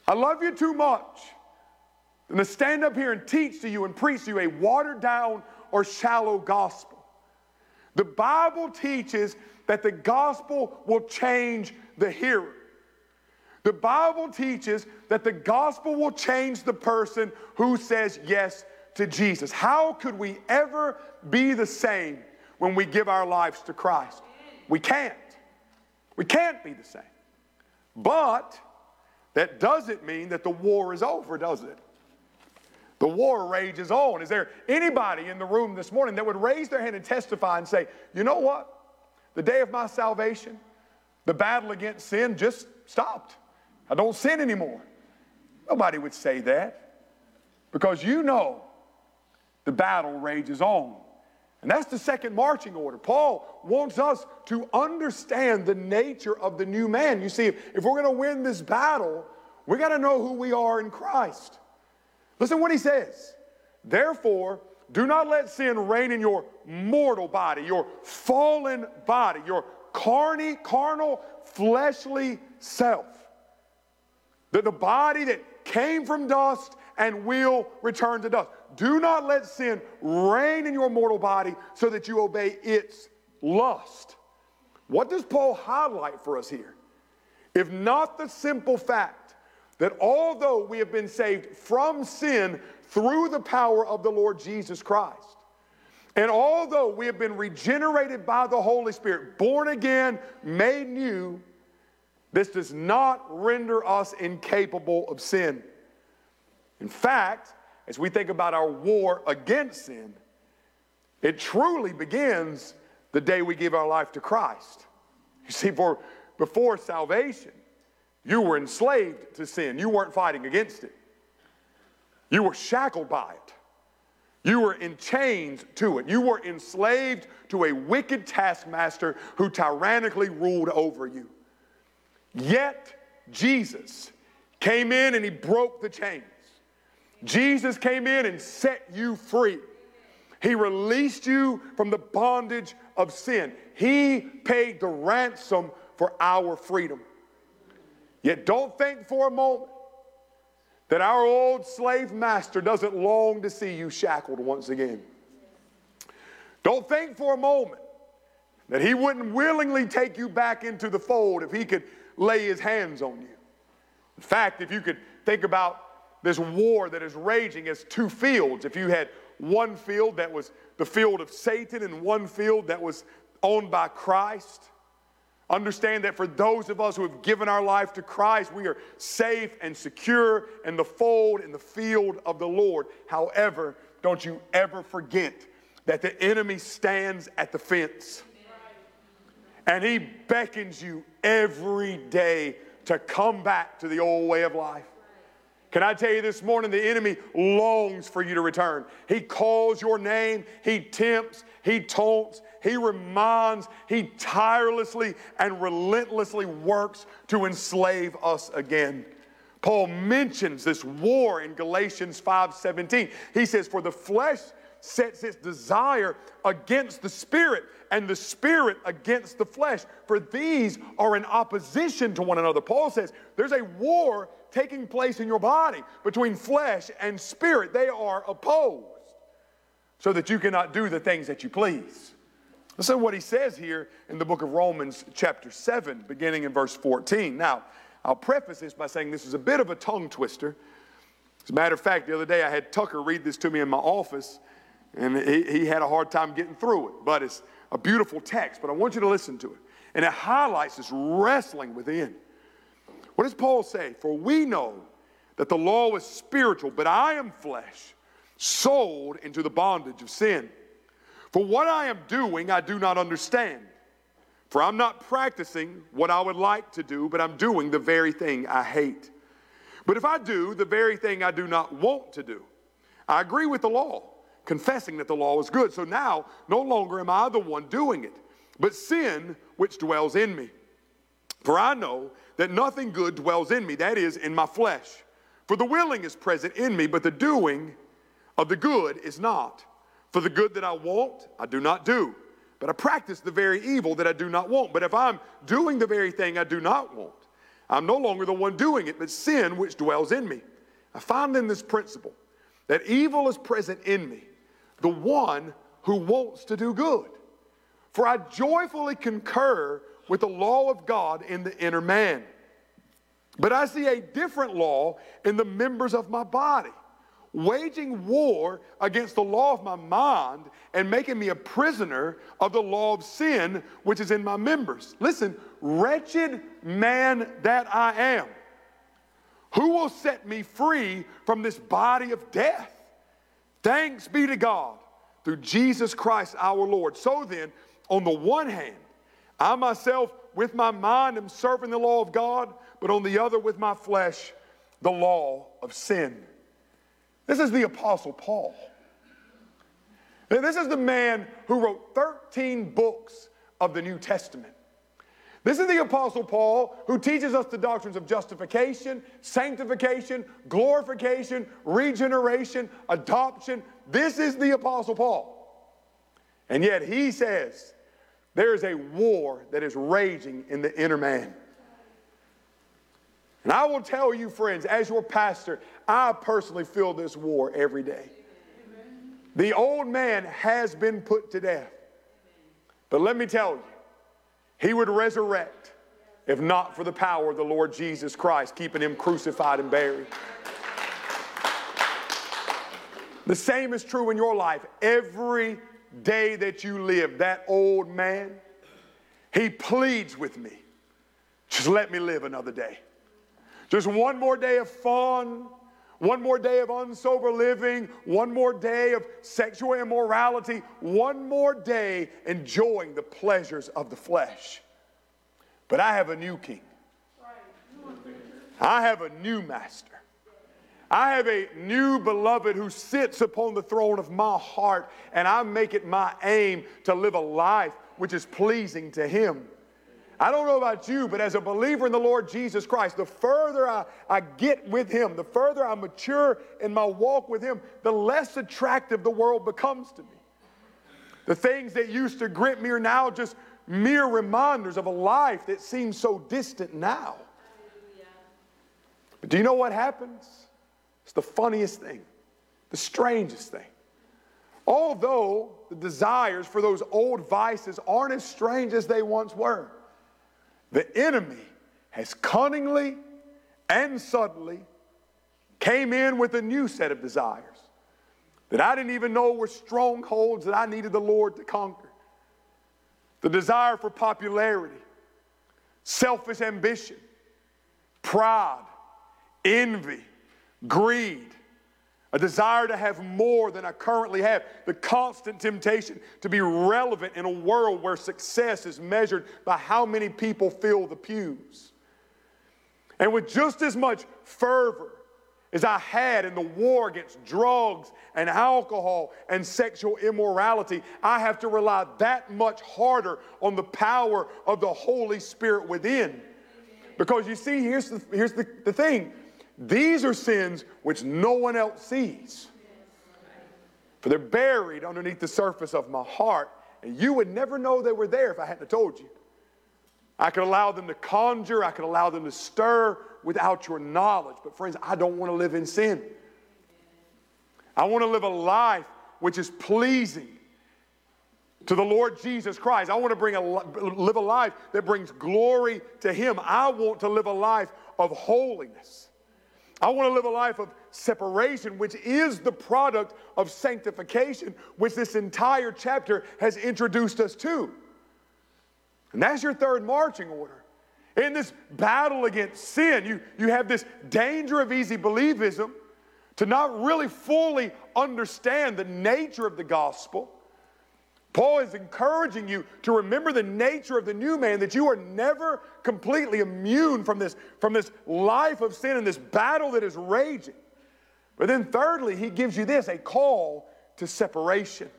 I love you too much than to stand up here and teach to you and preach to you a watered down or shallow gospel. The Bible teaches that the gospel will change the hearer. The Bible teaches that the gospel will change the person who says yes to Jesus. How could we ever be the same when we give our lives to Christ? We can't. We can't be the same. But that doesn't mean that the war is over, does it? The war rages on. Is there anybody in the room this morning that would raise their hand and testify and say, you know what? The day of my salvation, the battle against sin just stopped. I don't sin anymore. Nobody would say that because you know the battle rages on. And that's the second marching order. Paul wants us to understand the nature of the new man. You see, if, if we're going to win this battle, we got to know who we are in Christ. Listen what he says. Therefore, do not let sin reign in your mortal body, your fallen body, your carny, carnal, fleshly self. That the body that came from dust and will return to dust. Do not let sin reign in your mortal body so that you obey its lust. What does Paul highlight for us here? If not the simple fact that although we have been saved from sin through the power of the Lord Jesus Christ, and although we have been regenerated by the Holy Spirit, born again, made new, this does not render us incapable of sin. In fact, as we think about our war against sin, it truly begins the day we give our life to Christ. You see, for before salvation, you were enslaved to sin. You weren't fighting against it. You were shackled by it. You were in chains to it. You were enslaved to a wicked taskmaster who tyrannically ruled over you. Yet, Jesus came in and he broke the chains. Jesus came in and set you free. He released you from the bondage of sin. He paid the ransom for our freedom. Yet don't think for a moment that our old slave master doesn't long to see you shackled once again. Don't think for a moment that he wouldn't willingly take you back into the fold if he could lay his hands on you. In fact, if you could think about this war that is raging as two fields, if you had one field that was the field of Satan and one field that was owned by Christ, Understand that for those of us who have given our life to Christ, we are safe and secure in the fold, in the field of the Lord. However, don't you ever forget that the enemy stands at the fence and he beckons you every day to come back to the old way of life. Can I tell you this morning, the enemy longs for you to return. He calls your name, he tempts, he taunts, he reminds, he tirelessly and relentlessly works to enslave us again. Paul mentions this war in Galatians 5:17. He says, For the flesh sets its desire against the spirit, and the spirit against the flesh. For these are in opposition to one another. Paul says there's a war taking place in your body between flesh and spirit. They are opposed so that you cannot do the things that you please. Listen to what he says here in the book of Romans, chapter 7, beginning in verse 14. Now, I'll preface this by saying this is a bit of a tongue twister. As a matter of fact, the other day I had Tucker read this to me in my office, and he, he had a hard time getting through it. But it's a beautiful text, but I want you to listen to it. And it highlights this wrestling within. What does Paul say? For we know that the law is spiritual, but I am flesh, sold into the bondage of sin. For what I am doing, I do not understand. For I'm not practicing what I would like to do, but I'm doing the very thing I hate. But if I do the very thing I do not want to do, I agree with the law, confessing that the law is good. So now, no longer am I the one doing it, but sin which dwells in me. For I know that nothing good dwells in me, that is, in my flesh. For the willing is present in me, but the doing of the good is not. For the good that I want, I do not do but I practice the very evil that I do not want. But if I'm doing the very thing I do not want, I'm no longer the one doing it, but sin which dwells in me. I find in this principle that evil is present in me, the one who wants to do good. For I joyfully concur with the law of God in the inner man. But I see a different law in the members of my body waging war against the law of my mind and making me a prisoner of the law of sin which is in my members. Listen, wretched man that I am, who will set me free from this body of death? Thanks be to God through Jesus Christ our Lord. So then, on the one hand, I myself with my mind am serving the law of God, but on the other with my flesh, the law of sin. This is the Apostle Paul. This is the man who wrote 13 books of the New Testament. This is the Apostle Paul who teaches us the doctrines of justification, sanctification, glorification, regeneration, adoption. This is the Apostle Paul. And yet he says there is a war that is raging in the inner man. And I will tell you, friends, as your pastor, I personally feel this war every day. The old man has been put to death. But let me tell you, he would resurrect if not for the power of the Lord Jesus Christ, keeping him crucified and buried. The same is true in your life. Every day that you live, that old man, he pleads with me. Just let me live another day. Just one more day of fun, one more day of unsober living, one more day of sexual immorality, one more day enjoying the pleasures of the flesh. But I have a new king. I have a new master. I have a new beloved who sits upon the throne of my heart, and I make it my aim to live a life which is pleasing to him. I don't know about you, but as a believer in the Lord Jesus Christ, the further I, I get with Him, the further I mature in my walk with Him, the less attractive the world becomes to me. The things that used to grip me are now just mere reminders of a life that seems so distant now. But do you know what happens? It's the funniest thing, the strangest thing. Although the desires for those old vices aren't as strange as they once were, the enemy has cunningly and suddenly came in with a new set of desires that I didn't even know were strongholds that I needed the Lord to conquer. The desire for popularity, selfish ambition, pride, envy, greed, a desire to have more than I currently have, the constant temptation to be relevant in a world where success is measured by how many people fill the pews. And with just as much fervor as I had in the war against drugs and alcohol and sexual immorality, I have to rely that much harder on the power of the Holy Spirit within. Because you see, here's the, here's the, the thing these are sins which no one else sees. For they're buried underneath the surface of my heart, and you would never know they were there if I hadn't told you. I could allow them to conjure, I could allow them to stir without your knowledge. But, friends, I don't want to live in sin. I want to live a life which is pleasing to the Lord Jesus Christ. I want to bring a, live a life that brings glory to Him. I want to live a life of holiness. I want to live a life of separation, which is the product of sanctification, which this entire chapter has introduced us to. And that's your third marching order. In this battle against sin, you, you have this danger of easy believism to not really fully understand the nature of the gospel. Paul is encouraging you to remember the nature of the new man, that you are never completely immune from this, from this life of sin and this battle that is raging. But then, thirdly, he gives you this a call to separation.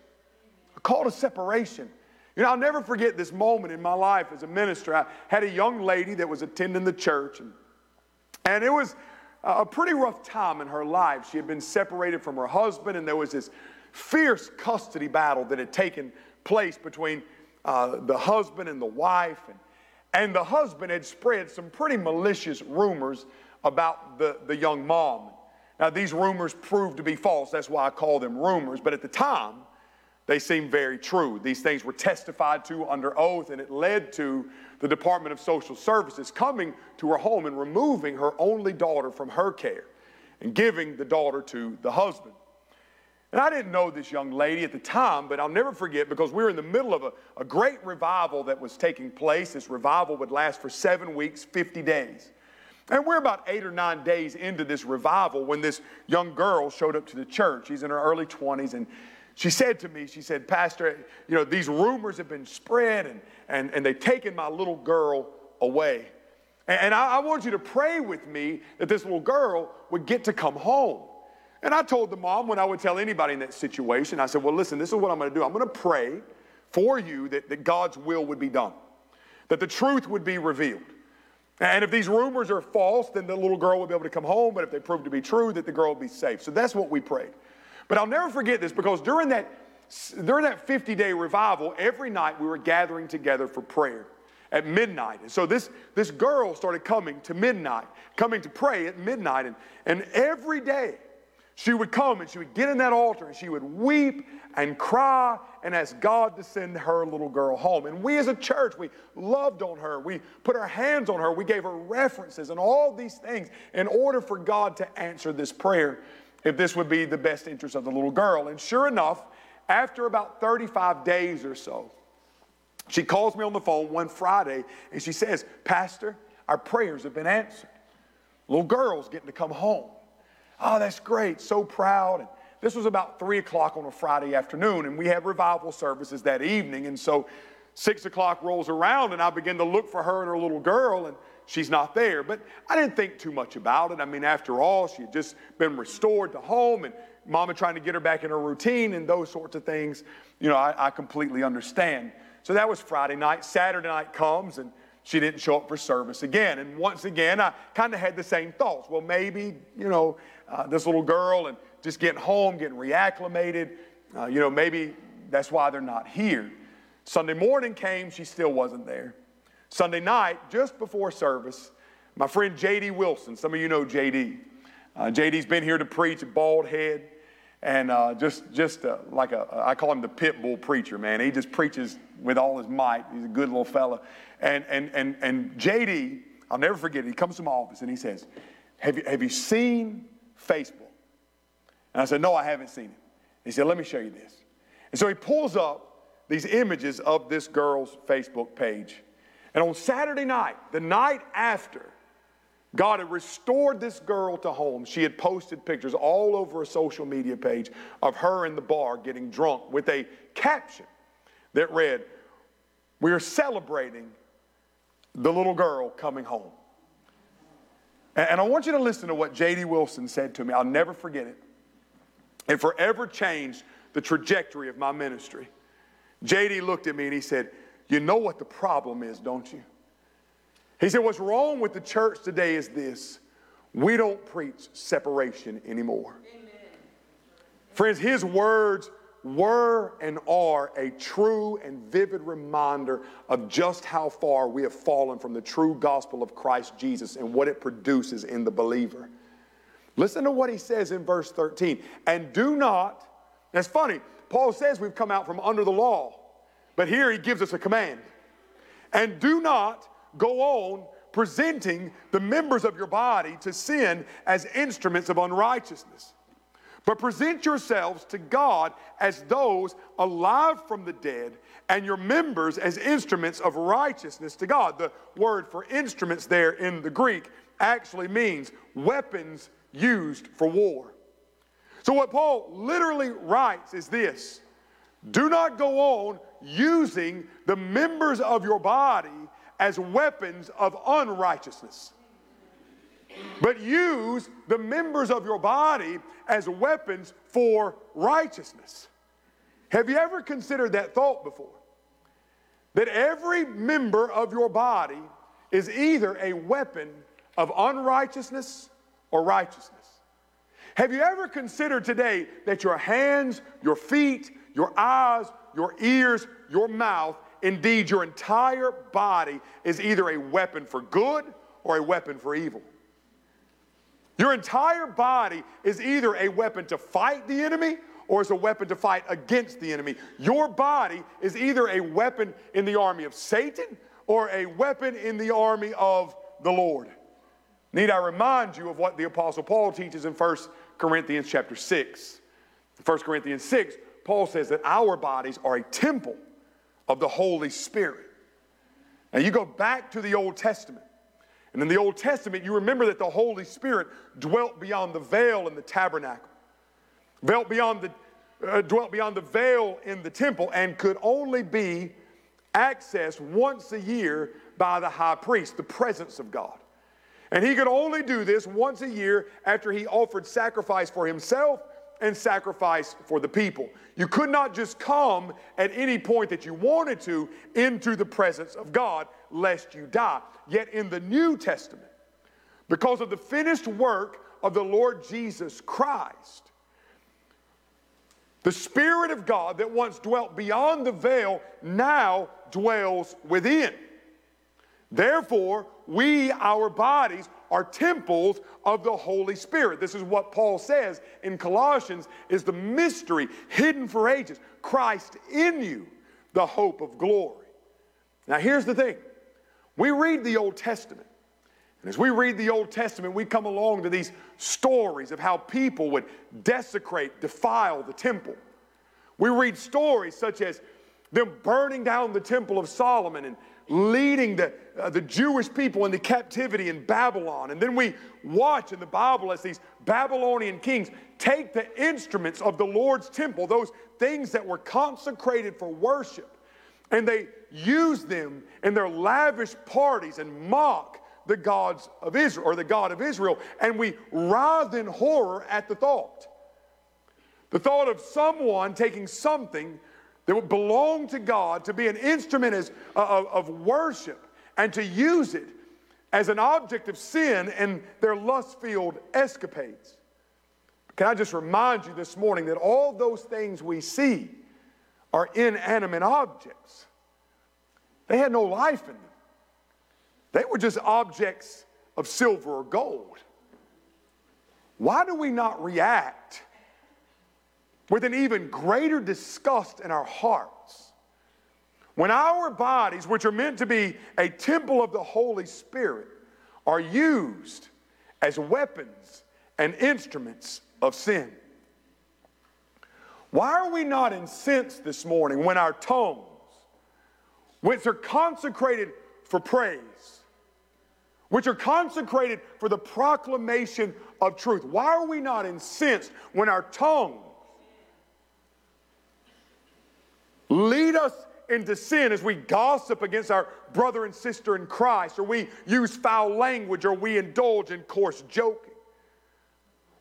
A call to separation. You know, I'll never forget this moment in my life as a minister. I had a young lady that was attending the church, and, and it was a pretty rough time in her life. She had been separated from her husband, and there was this fierce custody battle that had taken place between uh, the husband and the wife. And, and the husband had spread some pretty malicious rumors about the, the young mom. Now, these rumors proved to be false. That's why I call them rumors. But at the time, they seemed very true. These things were testified to under oath, and it led to the Department of Social Services coming to her home and removing her only daughter from her care and giving the daughter to the husband. And I didn't know this young lady at the time, but I'll never forget because we were in the middle of a, a great revival that was taking place. This revival would last for seven weeks, 50 days. And we're about eight or nine days into this revival when this young girl showed up to the church. She's in her early 20s, and she said to me, she said, Pastor, you know, these rumors have been spread and, and, and they've taken my little girl away. And, and I, I want you to pray with me that this little girl would get to come home. And I told the mom when I would tell anybody in that situation, I said, Well, listen, this is what I'm going to do. I'm going to pray for you that, that God's will would be done, that the truth would be revealed. And if these rumors are false, then the little girl will be able to come home. But if they prove to be true, that the girl will be safe. So that's what we prayed. But I'll never forget this because during that, during that 50 day revival, every night we were gathering together for prayer at midnight. And so this, this girl started coming to midnight, coming to pray at midnight. And, and every day she would come and she would get in that altar and she would weep and cry and ask God to send her little girl home. And we as a church, we loved on her. We put our hands on her. We gave her references and all these things in order for God to answer this prayer if this would be the best interest of the little girl. And sure enough, after about 35 days or so, she calls me on the phone one Friday and she says, Pastor, our prayers have been answered. Little girl's getting to come home. Oh, that's great. So proud. And this was about three o'clock on a Friday afternoon, and we had revival services that evening. And so six o'clock rolls around, and I begin to look for her and her little girl, and she's not there. But I didn't think too much about it. I mean, after all, she had just been restored to home, and mama trying to get her back in her routine and those sorts of things. You know, I, I completely understand. So that was Friday night. Saturday night comes, and she didn't show up for service again. And once again, I kind of had the same thoughts. Well, maybe, you know, uh, this little girl and just getting home, getting reacclimated, uh, you know, maybe that's why they're not here. Sunday morning came, she still wasn't there. Sunday night, just before service, my friend J.D. Wilson, some of you know J.D. Uh, J.D.'s been here to preach, bald head, and uh, just, just uh, like a, I call him the pit bull preacher, man. He just preaches with all his might. He's a good little fella. And, and, and, and J.D., I'll never forget it, he comes to my office and he says, have you, have you seen Facebook? And I said, No, I haven't seen it. He said, Let me show you this. And so he pulls up these images of this girl's Facebook page. And on Saturday night, the night after God had restored this girl to home. She had posted pictures all over a social media page of her in the bar getting drunk with a caption that read, We are celebrating the little girl coming home. And I want you to listen to what J.D. Wilson said to me. I'll never forget it. It forever changed the trajectory of my ministry. J.D. looked at me and he said, You know what the problem is, don't you? He said, What's wrong with the church today is this we don't preach separation anymore. Amen. Friends, his words were and are a true and vivid reminder of just how far we have fallen from the true gospel of Christ Jesus and what it produces in the believer. Listen to what he says in verse 13. And do not, that's funny, Paul says we've come out from under the law, but here he gives us a command. And do not go on presenting the members of your body to sin as instruments of unrighteousness. But present yourselves to God as those alive from the dead, and your members as instruments of righteousness to God. The word for instruments there in the Greek actually means weapons used for war. So, what Paul literally writes is this Do not go on using the members of your body as weapons of unrighteousness, but use the members of your body as weapons for righteousness. Have you ever considered that thought before? That every member of your body is either a weapon of unrighteousness or righteousness. Have you ever considered today that your hands, your feet, your eyes, your ears, your mouth Indeed, your entire body is either a weapon for good or a weapon for evil. Your entire body is either a weapon to fight the enemy or is a weapon to fight against the enemy. Your body is either a weapon in the army of Satan or a weapon in the army of the Lord. Need I remind you of what the apostle Paul teaches in 1 Corinthians chapter 6. 1 Corinthians 6, Paul says that our bodies are a temple of the Holy Spirit. Now you go back to the Old Testament. And in the Old Testament, you remember that the Holy Spirit dwelt beyond the veil in the tabernacle, dwelt beyond the, uh, dwelt beyond the veil in the temple, and could only be accessed once a year by the high priest, the presence of God. And he could only do this once a year after he offered sacrifice for himself and sacrifice for the people. You could not just come at any point that you wanted to into the presence of God lest you die. Yet in the New Testament, because of the finished work of the Lord Jesus Christ, the Spirit of God that once dwelt beyond the veil now dwells within. Therefore, we, our bodies, are temples of the Holy Spirit. This is what Paul says in Colossians is the mystery hidden for ages, Christ in you, the hope of glory. Now here's the thing. We read the Old Testament. And as we read the Old Testament, we come along to these stories of how people would desecrate, defile the temple. We read stories such as them burning down the temple of Solomon and leading the, uh, the Jewish people into captivity in Babylon. And then we watch in the Bible as these Babylonian kings take the instruments of the Lord's temple, those things that were consecrated for worship, and they use them in their lavish parties and mock the gods of Israel or the God of Israel. And we writhe in horror at the thought. The thought of someone taking something that would belong to God, to be an instrument as, uh, of, of worship, and to use it as an object of sin in their lust filled escapades. Can I just remind you this morning that all those things we see are inanimate objects? They had no life in them, they were just objects of silver or gold. Why do we not react with an even greater disgust in our hearts. When our bodies, which are meant to be a temple of the Holy Spirit, are used as weapons and instruments of sin. Why are we not incensed this morning when our tongues, which are consecrated for praise, which are consecrated for the proclamation of truth. Why are we not incensed when our tongue lead us into sin as we gossip against our brother and sister in Christ, or we use foul language, or we indulge in coarse joking?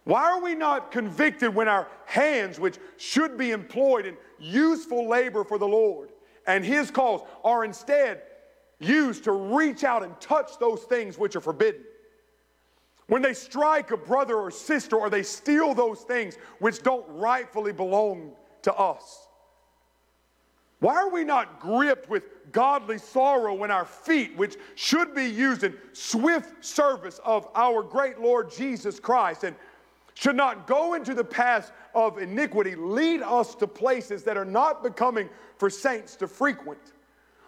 Why are we not convicted when our hands, which should be employed in useful labor for the Lord and His cause, are instead used to reach out and touch those things which are forbidden? When they strike a brother or sister, or they steal those things which don't rightfully belong to us? Why are we not gripped with godly sorrow when our feet, which should be used in swift service of our great Lord Jesus Christ and should not go into the paths of iniquity, lead us to places that are not becoming for saints to frequent?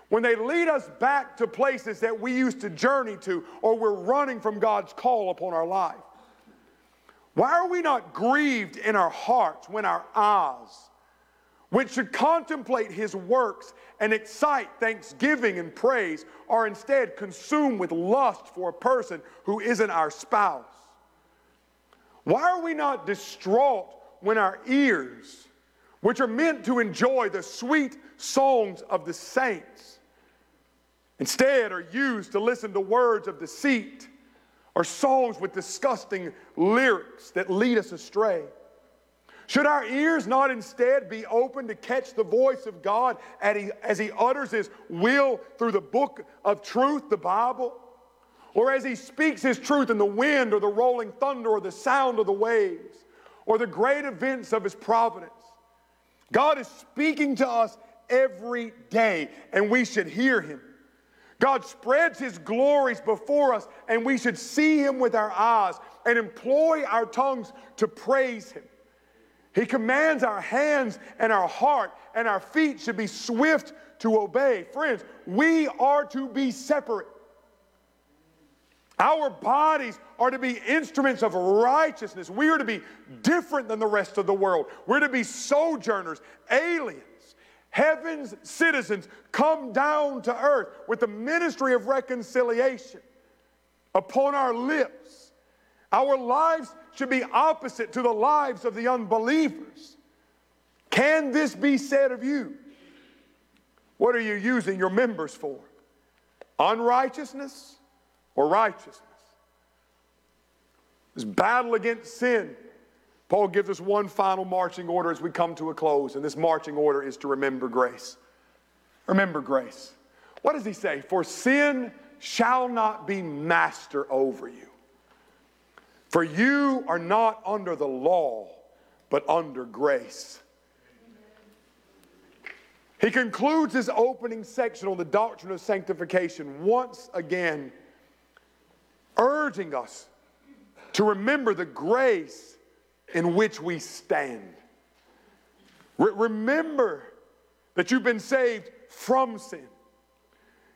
When they lead us back to places that we used to journey to, or we're running from God's call upon our life? Why are we not grieved in our hearts when our eyes, which should contemplate his works and excite thanksgiving and praise, are instead consumed with lust for a person who isn't our spouse? Why are we not distraught when our ears, which are meant to enjoy the sweet songs of the saints, instead are used to listen to words of deceit or songs with disgusting lyrics that lead us astray? Should our ears not instead be open to catch the voice of God as he, utters His will through the book of truth, the Bible? Or as He speaks His truth in the wind or the rolling thunder or the sound of the waves or the great events of His providence? God is speaking to us every day, and we should hear Him. God spreads His glories before us, and we should see Him with our eyes and employ our tongues to praise Him. He commands our hands and our heart, and our feet should be swift to obey. Friends, we are to be separate. Our bodies are to be instruments of righteousness. We are to be different than the rest of the world. We're to be sojourners, aliens, heaven's citizens, come down to earth with the ministry of reconciliation upon our lips. Our lives should be opposite to the lives of the unbelievers. Can this be said of you? What are you using your members for? Unrighteousness or righteousness? This battle against sin. Paul gives us one final marching order as we come to a close, and this marching order is to remember grace. Remember grace. What does he say? For sin shall not be master over you. For you are not under the law, but under grace. He concludes his opening section on the doctrine of sanctification once again, urging us to remember the grace in which we stand. Re- remember that you've been saved from sin.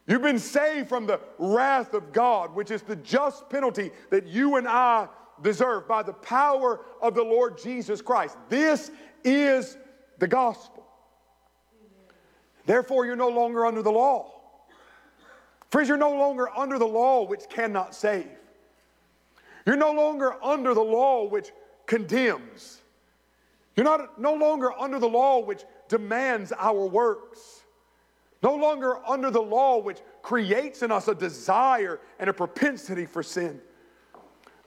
You've been saved from the wrath of God, which is the just penalty that you and I deserve by the power of the Lord Jesus Christ. This is the gospel. Therefore, you're no longer under the law. Friends, you're no longer under the law which cannot save. You're no longer under the law which condemns. You're not, no longer under the law which demands our works. No longer under the law which creates in us a desire and a propensity for sin.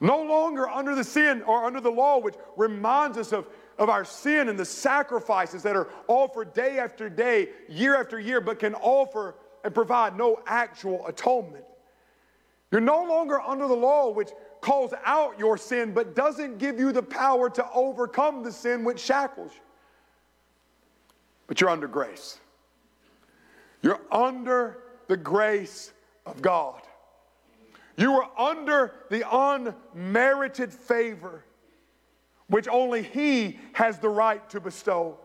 No longer under the sin or under the law which reminds us of, of our sin and the sacrifices that are offered day after day, year after year, but can offer and provide no actual atonement. You're no longer under the law which calls out your sin, but doesn't give you the power to overcome the sin which shackles you. But you're under grace. You're under the grace of God. You are under the unmerited favor which only He has the right to bestow.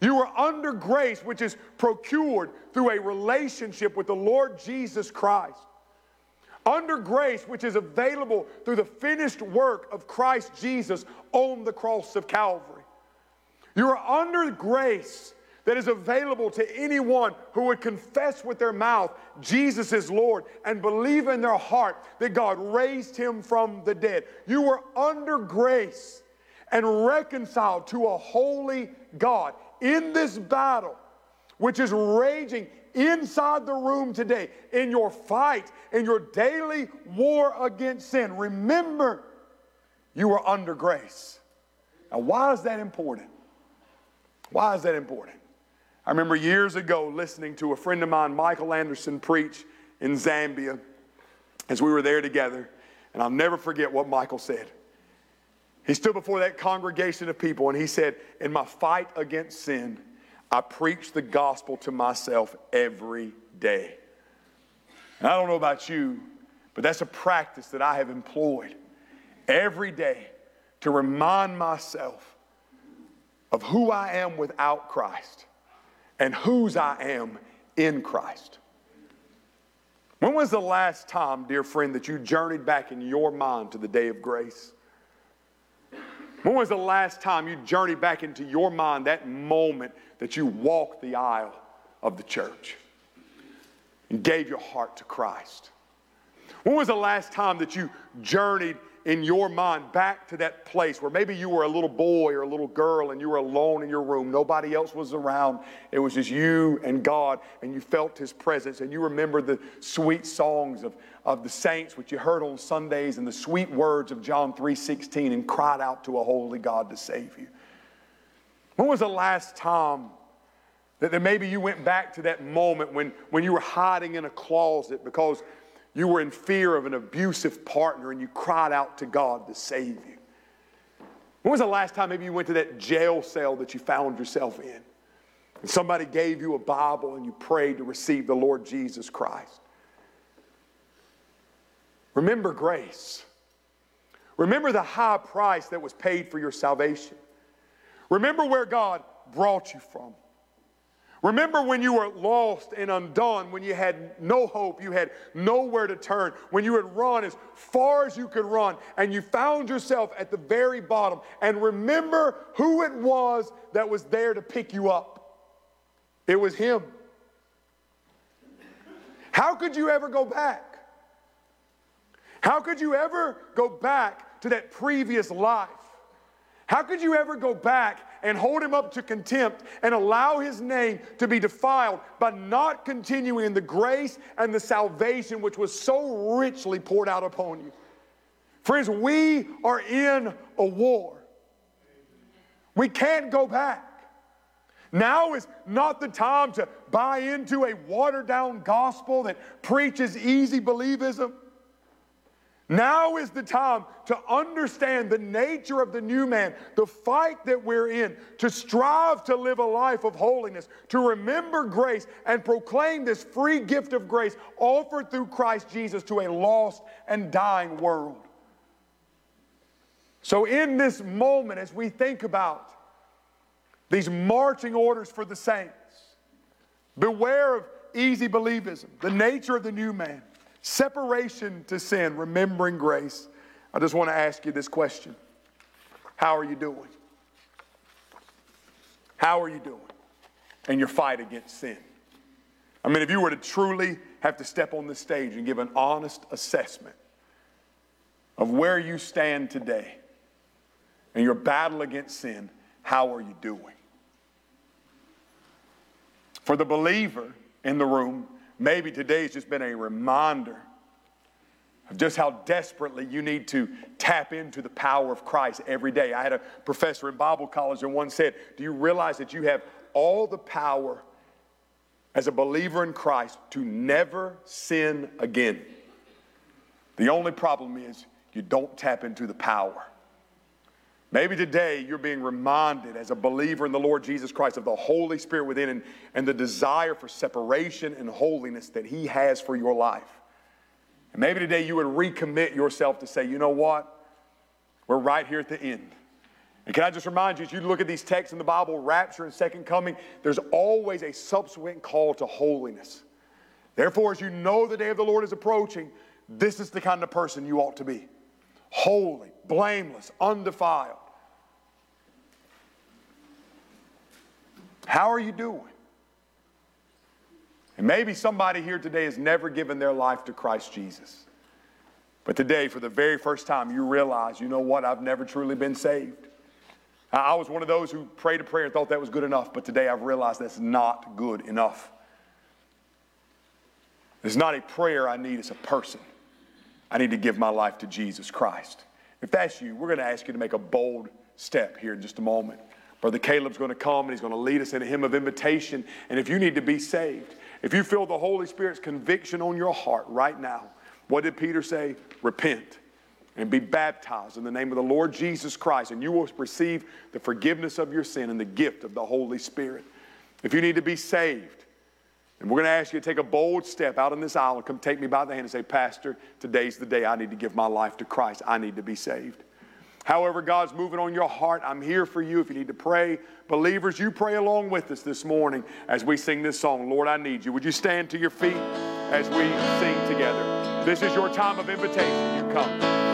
You are under grace which is procured through a relationship with the Lord Jesus Christ. Under grace which is available through the finished work of Christ Jesus on the cross of Calvary. You are under grace that is available to anyone who would confess with their mouth Jesus is Lord and believe in their heart that God raised him from the dead. You were under grace and reconciled to a holy God in this battle, which is raging inside the room today, in your fight, in your daily war against sin. Remember, you are under grace. Now, why is that important? Why is that important? I remember years ago listening to a friend of mine, Michael Anderson, preach in Zambia as we were there together, and I'll never forget what Michael said. He stood before that congregation of people and he said, In my fight against sin, I preach the gospel to myself every day. And I don't know about you, but that's a practice that I have employed every day to remind myself of who I am without Christ and whose I am in Christ. When was the last time, dear friend, that you journeyed back in your mind to the day of grace? When was the last time you journeyed back into your mind that moment that you walked the aisle of the church and gave your heart to Christ? When was the last time that you journeyed in your mind back to that place where maybe you were a little boy or a little girl and you were alone in your room. Nobody else was around. It was just you and God, and you felt His presence. And you remember the sweet songs of, of the saints, which you heard on Sundays, and the sweet words of John 3.16 and cried out to a holy God to save you. When was the last time that, that maybe you went back to that moment when, when you were hiding in a closet because you were in fear of an abusive partner and you cried out to God to save you. When was the last time maybe you went to that jail cell that you found yourself in? And somebody gave you a Bible and you prayed to receive the Lord Jesus Christ. Remember grace. Remember the high price that was paid for your salvation. Remember where God brought you from. Remember when you were lost and undone, when you had no hope, you had nowhere to turn, when you had run as far as you could run, and you found yourself at the very bottom. And remember who it was that was there to pick you up. It was Him. How could you ever go back? How could you ever go back to that previous life? How could you ever go back and hold him up to contempt and allow his name to be defiled by not continuing in the grace and the salvation which was so richly poured out upon you? Friends, we are in a war. We can't go back. Now is not the time to buy into a watered down gospel that preaches easy believism. Now is the time to understand the nature of the new man, the fight that we're in, to strive to live a life of holiness, to remember grace and proclaim this free gift of grace offered through Christ Jesus to a lost and dying world. So, in this moment, as we think about these marching orders for the saints, beware of easy believism, the nature of the new man separation to sin, remembering grace. I just want to ask you this question How are you doing? How are you doing in your fight against sin? I mean, if you were to truly have to step on the stage and give an honest assessment of where you stand today in your battle against sin, how are you doing? For the believer in the room, maybe today has just been a reminder of just how desperately you need to tap into the power of Christ every day. I had a professor in Bible college and one said, Do you realize that you have all the power as a believer in Christ to never sin again? The only problem is you don't tap into the power. Maybe today you're being reminded as a believer in the Lord Jesus Christ of the Holy Spirit within and, and the desire for separation and holiness that He has for your life. And maybe today you would recommit yourself to say, you know what? We're right here at the end. And can I just remind you, as you look at these texts in the Bible, rapture and second coming, there's always a subsequent call to holiness. Therefore, as you know the day of the Lord is approaching, this is the kind of person you ought to be holy, blameless, undefiled. How are you doing? And maybe somebody here today has never given their life to Christ Jesus. But today, for the very first time, you realize, you know what, I've never truly been saved. I was one of those who prayed a prayer and thought that was good enough, but today I've realized that's not good enough. It's not a prayer I need, it's a person. I need to give my life to Jesus Christ. If that's you, we're going to ask you to make a bold step here in just a moment. Brother Caleb's going to come and he's going to lead us in a hymn of invitation. And if you need to be saved, if you feel the Holy Spirit's conviction on your heart right now, what did Peter say? Repent and be baptized in the name of the Lord Jesus Christ, and you will receive the forgiveness of your sin and the gift of the Holy Spirit. If you need to be saved, and we're going to ask you to take a bold step out in this aisle and come take me by the hand and say, Pastor, today's the day I need to give my life to Christ. I need to be saved. However, God's moving on your heart, I'm here for you if you need to pray. Believers, you pray along with us this morning as we sing this song, Lord, I Need You. Would you stand to your feet as we sing together? This is your time of invitation. You come.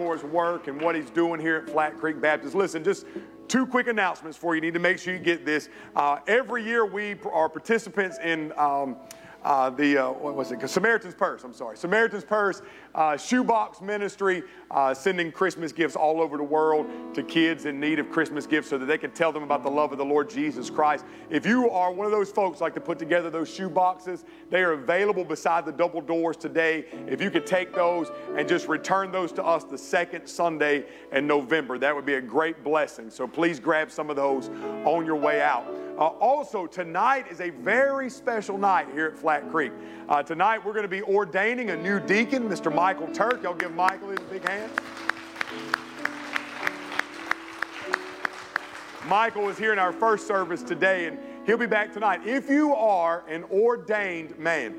For his work and what he's doing here at Flat Creek Baptist. Listen, just two quick announcements for you. You need to make sure you get this. Uh, every year we are participants in. Um, uh, the uh, what was it? Samaritan's Purse. I'm sorry, Samaritan's Purse uh, shoebox ministry, uh, sending Christmas gifts all over the world to kids in need of Christmas gifts, so that they can tell them about the love of the Lord Jesus Christ. If you are one of those folks like to put together those shoe boxes, they are available beside the double doors today. If you could take those and just return those to us the second Sunday in November, that would be a great blessing. So please grab some of those on your way out. Uh, also, tonight is a very special night here at Flat Creek. Uh, tonight, we're going to be ordaining a new deacon, Mr. Michael Turk. Y'all give Michael his big hand. Michael is here in our first service today, and he'll be back tonight. If you are an ordained man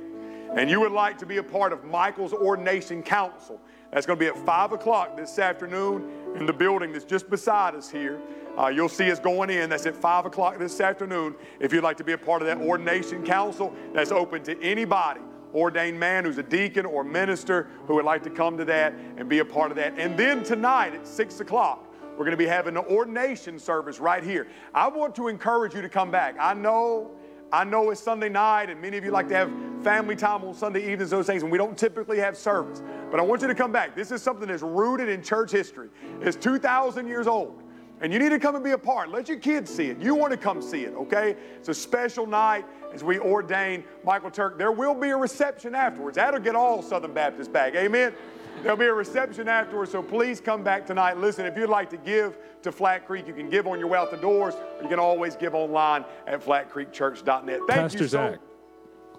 and you would like to be a part of Michael's ordination council, that's going to be at 5 o'clock this afternoon in the building that's just beside us here. Uh, you'll see us going in. That's at 5 o'clock this afternoon. If you'd like to be a part of that ordination council, that's open to anybody, ordained man who's a deacon or minister who would like to come to that and be a part of that. And then tonight at 6 o'clock, we're going to be having an ordination service right here. I want to encourage you to come back. I know. I know it's Sunday night, and many of you like to have family time on Sunday evenings, those things, and we don't typically have service. But I want you to come back. This is something that's rooted in church history. It's 2,000 years old. And you need to come and be a part. Let your kids see it. You want to come see it, okay? It's a special night as we ordain Michael Turk. There will be a reception afterwards. That'll get all Southern Baptists back. Amen? There'll be a reception afterwards, so please come back tonight. Listen, if you'd like to give to Flat Creek, you can give on your way out the doors, or you can always give online at flatcreekchurch.net. Thank Pastor you so Zach,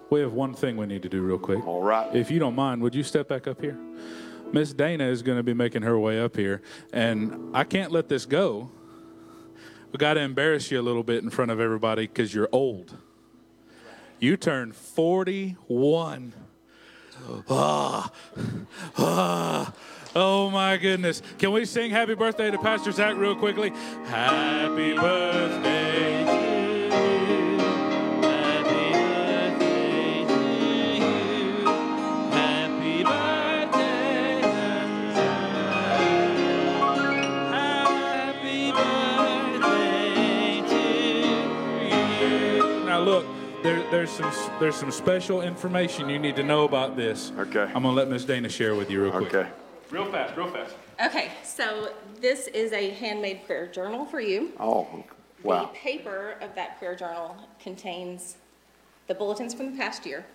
we have one thing we need to do real quick. All right. If you don't mind, would you step back up here? Miss Dana is going to be making her way up here, and I can't let this go. We got to embarrass you a little bit in front of everybody because you're old. You turned 41. Ah, oh my goodness. Can we sing happy birthday to Pastor Zach real quickly? Happy birthday there, there's some there's some special information you need to know about this. Okay. I'm gonna let Miss Dana share with you real quick. Okay. Real fast, real fast. Okay, so this is a handmade prayer journal for you. Oh, wow. The paper of that prayer journal contains the bulletins from the past year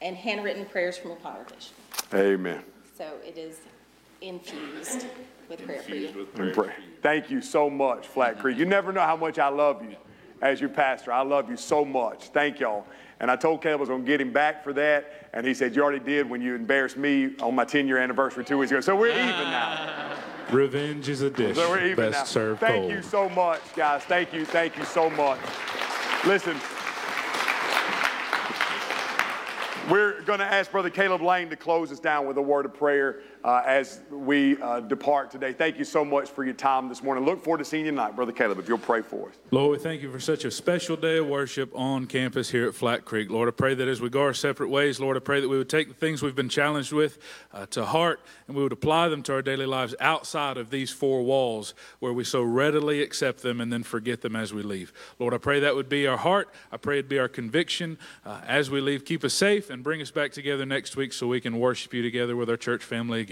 and handwritten prayers from your congregation. Amen. So it is infused with prayer for you. And pray. Thank you so much, Flat Creek. You never know how much I love you as your pastor. I love you so much. Thank y'all. And I told Caleb I was going to get him back for that. And he said, You already did when you embarrassed me on my 10 year anniversary two weeks ago. So we're even now. Revenge is a dish So we're even best now. served Thank cold. you so much, guys. Thank you. Thank you so much. Listen. We're going to ask Brother Caleb Lane to close us down with a word of prayer uh, as we uh, depart today. Thank you so much for your time this morning. Look forward to seeing you tonight, Brother Caleb, if you'll pray for us. Lord, we thank you for such a special day of worship on campus here at Flat Creek. Lord, I pray that as we go our separate ways, Lord, I pray that we would take the things we've been challenged with uh, to heart and we would apply them to our daily lives outside of these four walls where we so readily accept them and then forget them as we leave. Lord, I pray that would be our heart. I pray it'd be our conviction uh, as we leave. Keep us safe and bring us back together next week so we can worship you together with our church family again.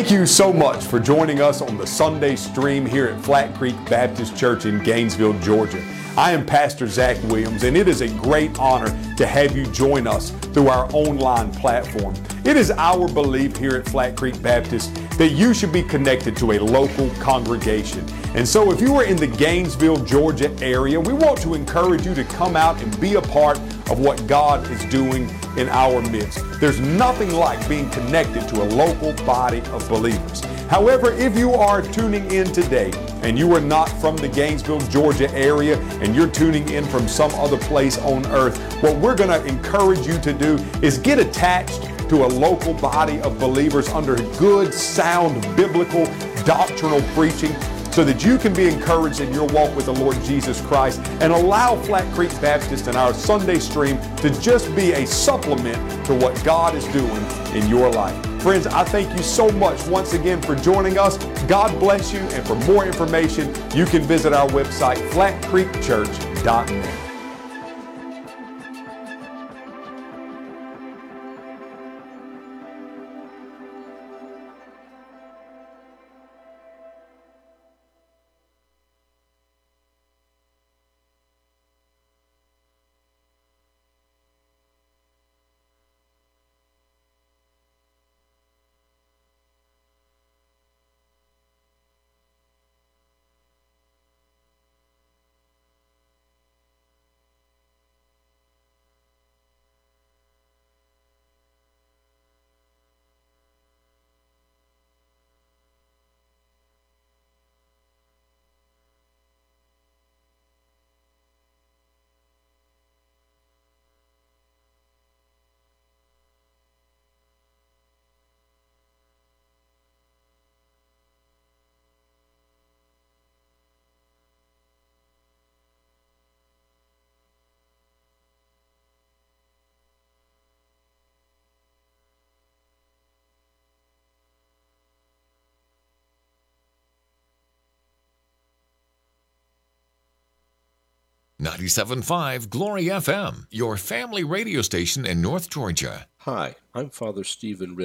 Thank you so much for joining us on the Sunday stream here at Flat Creek Baptist Church in Gainesville, Georgia. I am Pastor Zach Williams, and it is a great honor to have you join us through our online platform. It is our belief here at Flat Creek Baptist that you should be connected to a local congregation. And so if you are in the Gainesville, Georgia area, we want to encourage you to come out and be a part of what God is doing in our midst. There's nothing like being connected to a local body of believers. However, if you are tuning in today and you are not from the Gainesville, Georgia area and you're tuning in from some other place on earth, what we're going to encourage you to do is get attached to a local body of believers under good, sound, biblical, doctrinal preaching so that you can be encouraged in your walk with the Lord Jesus Christ and allow Flat Creek Baptist and our Sunday stream to just be a supplement to what God is doing in your life. Friends, I thank you so much once again for joining us. God bless you. And for more information, you can visit our website, flatcreekchurch.net. Ninety-seven point 5 Glory FM, your family radio station in North Georgia. Hi, I'm Father Stephen Ritter.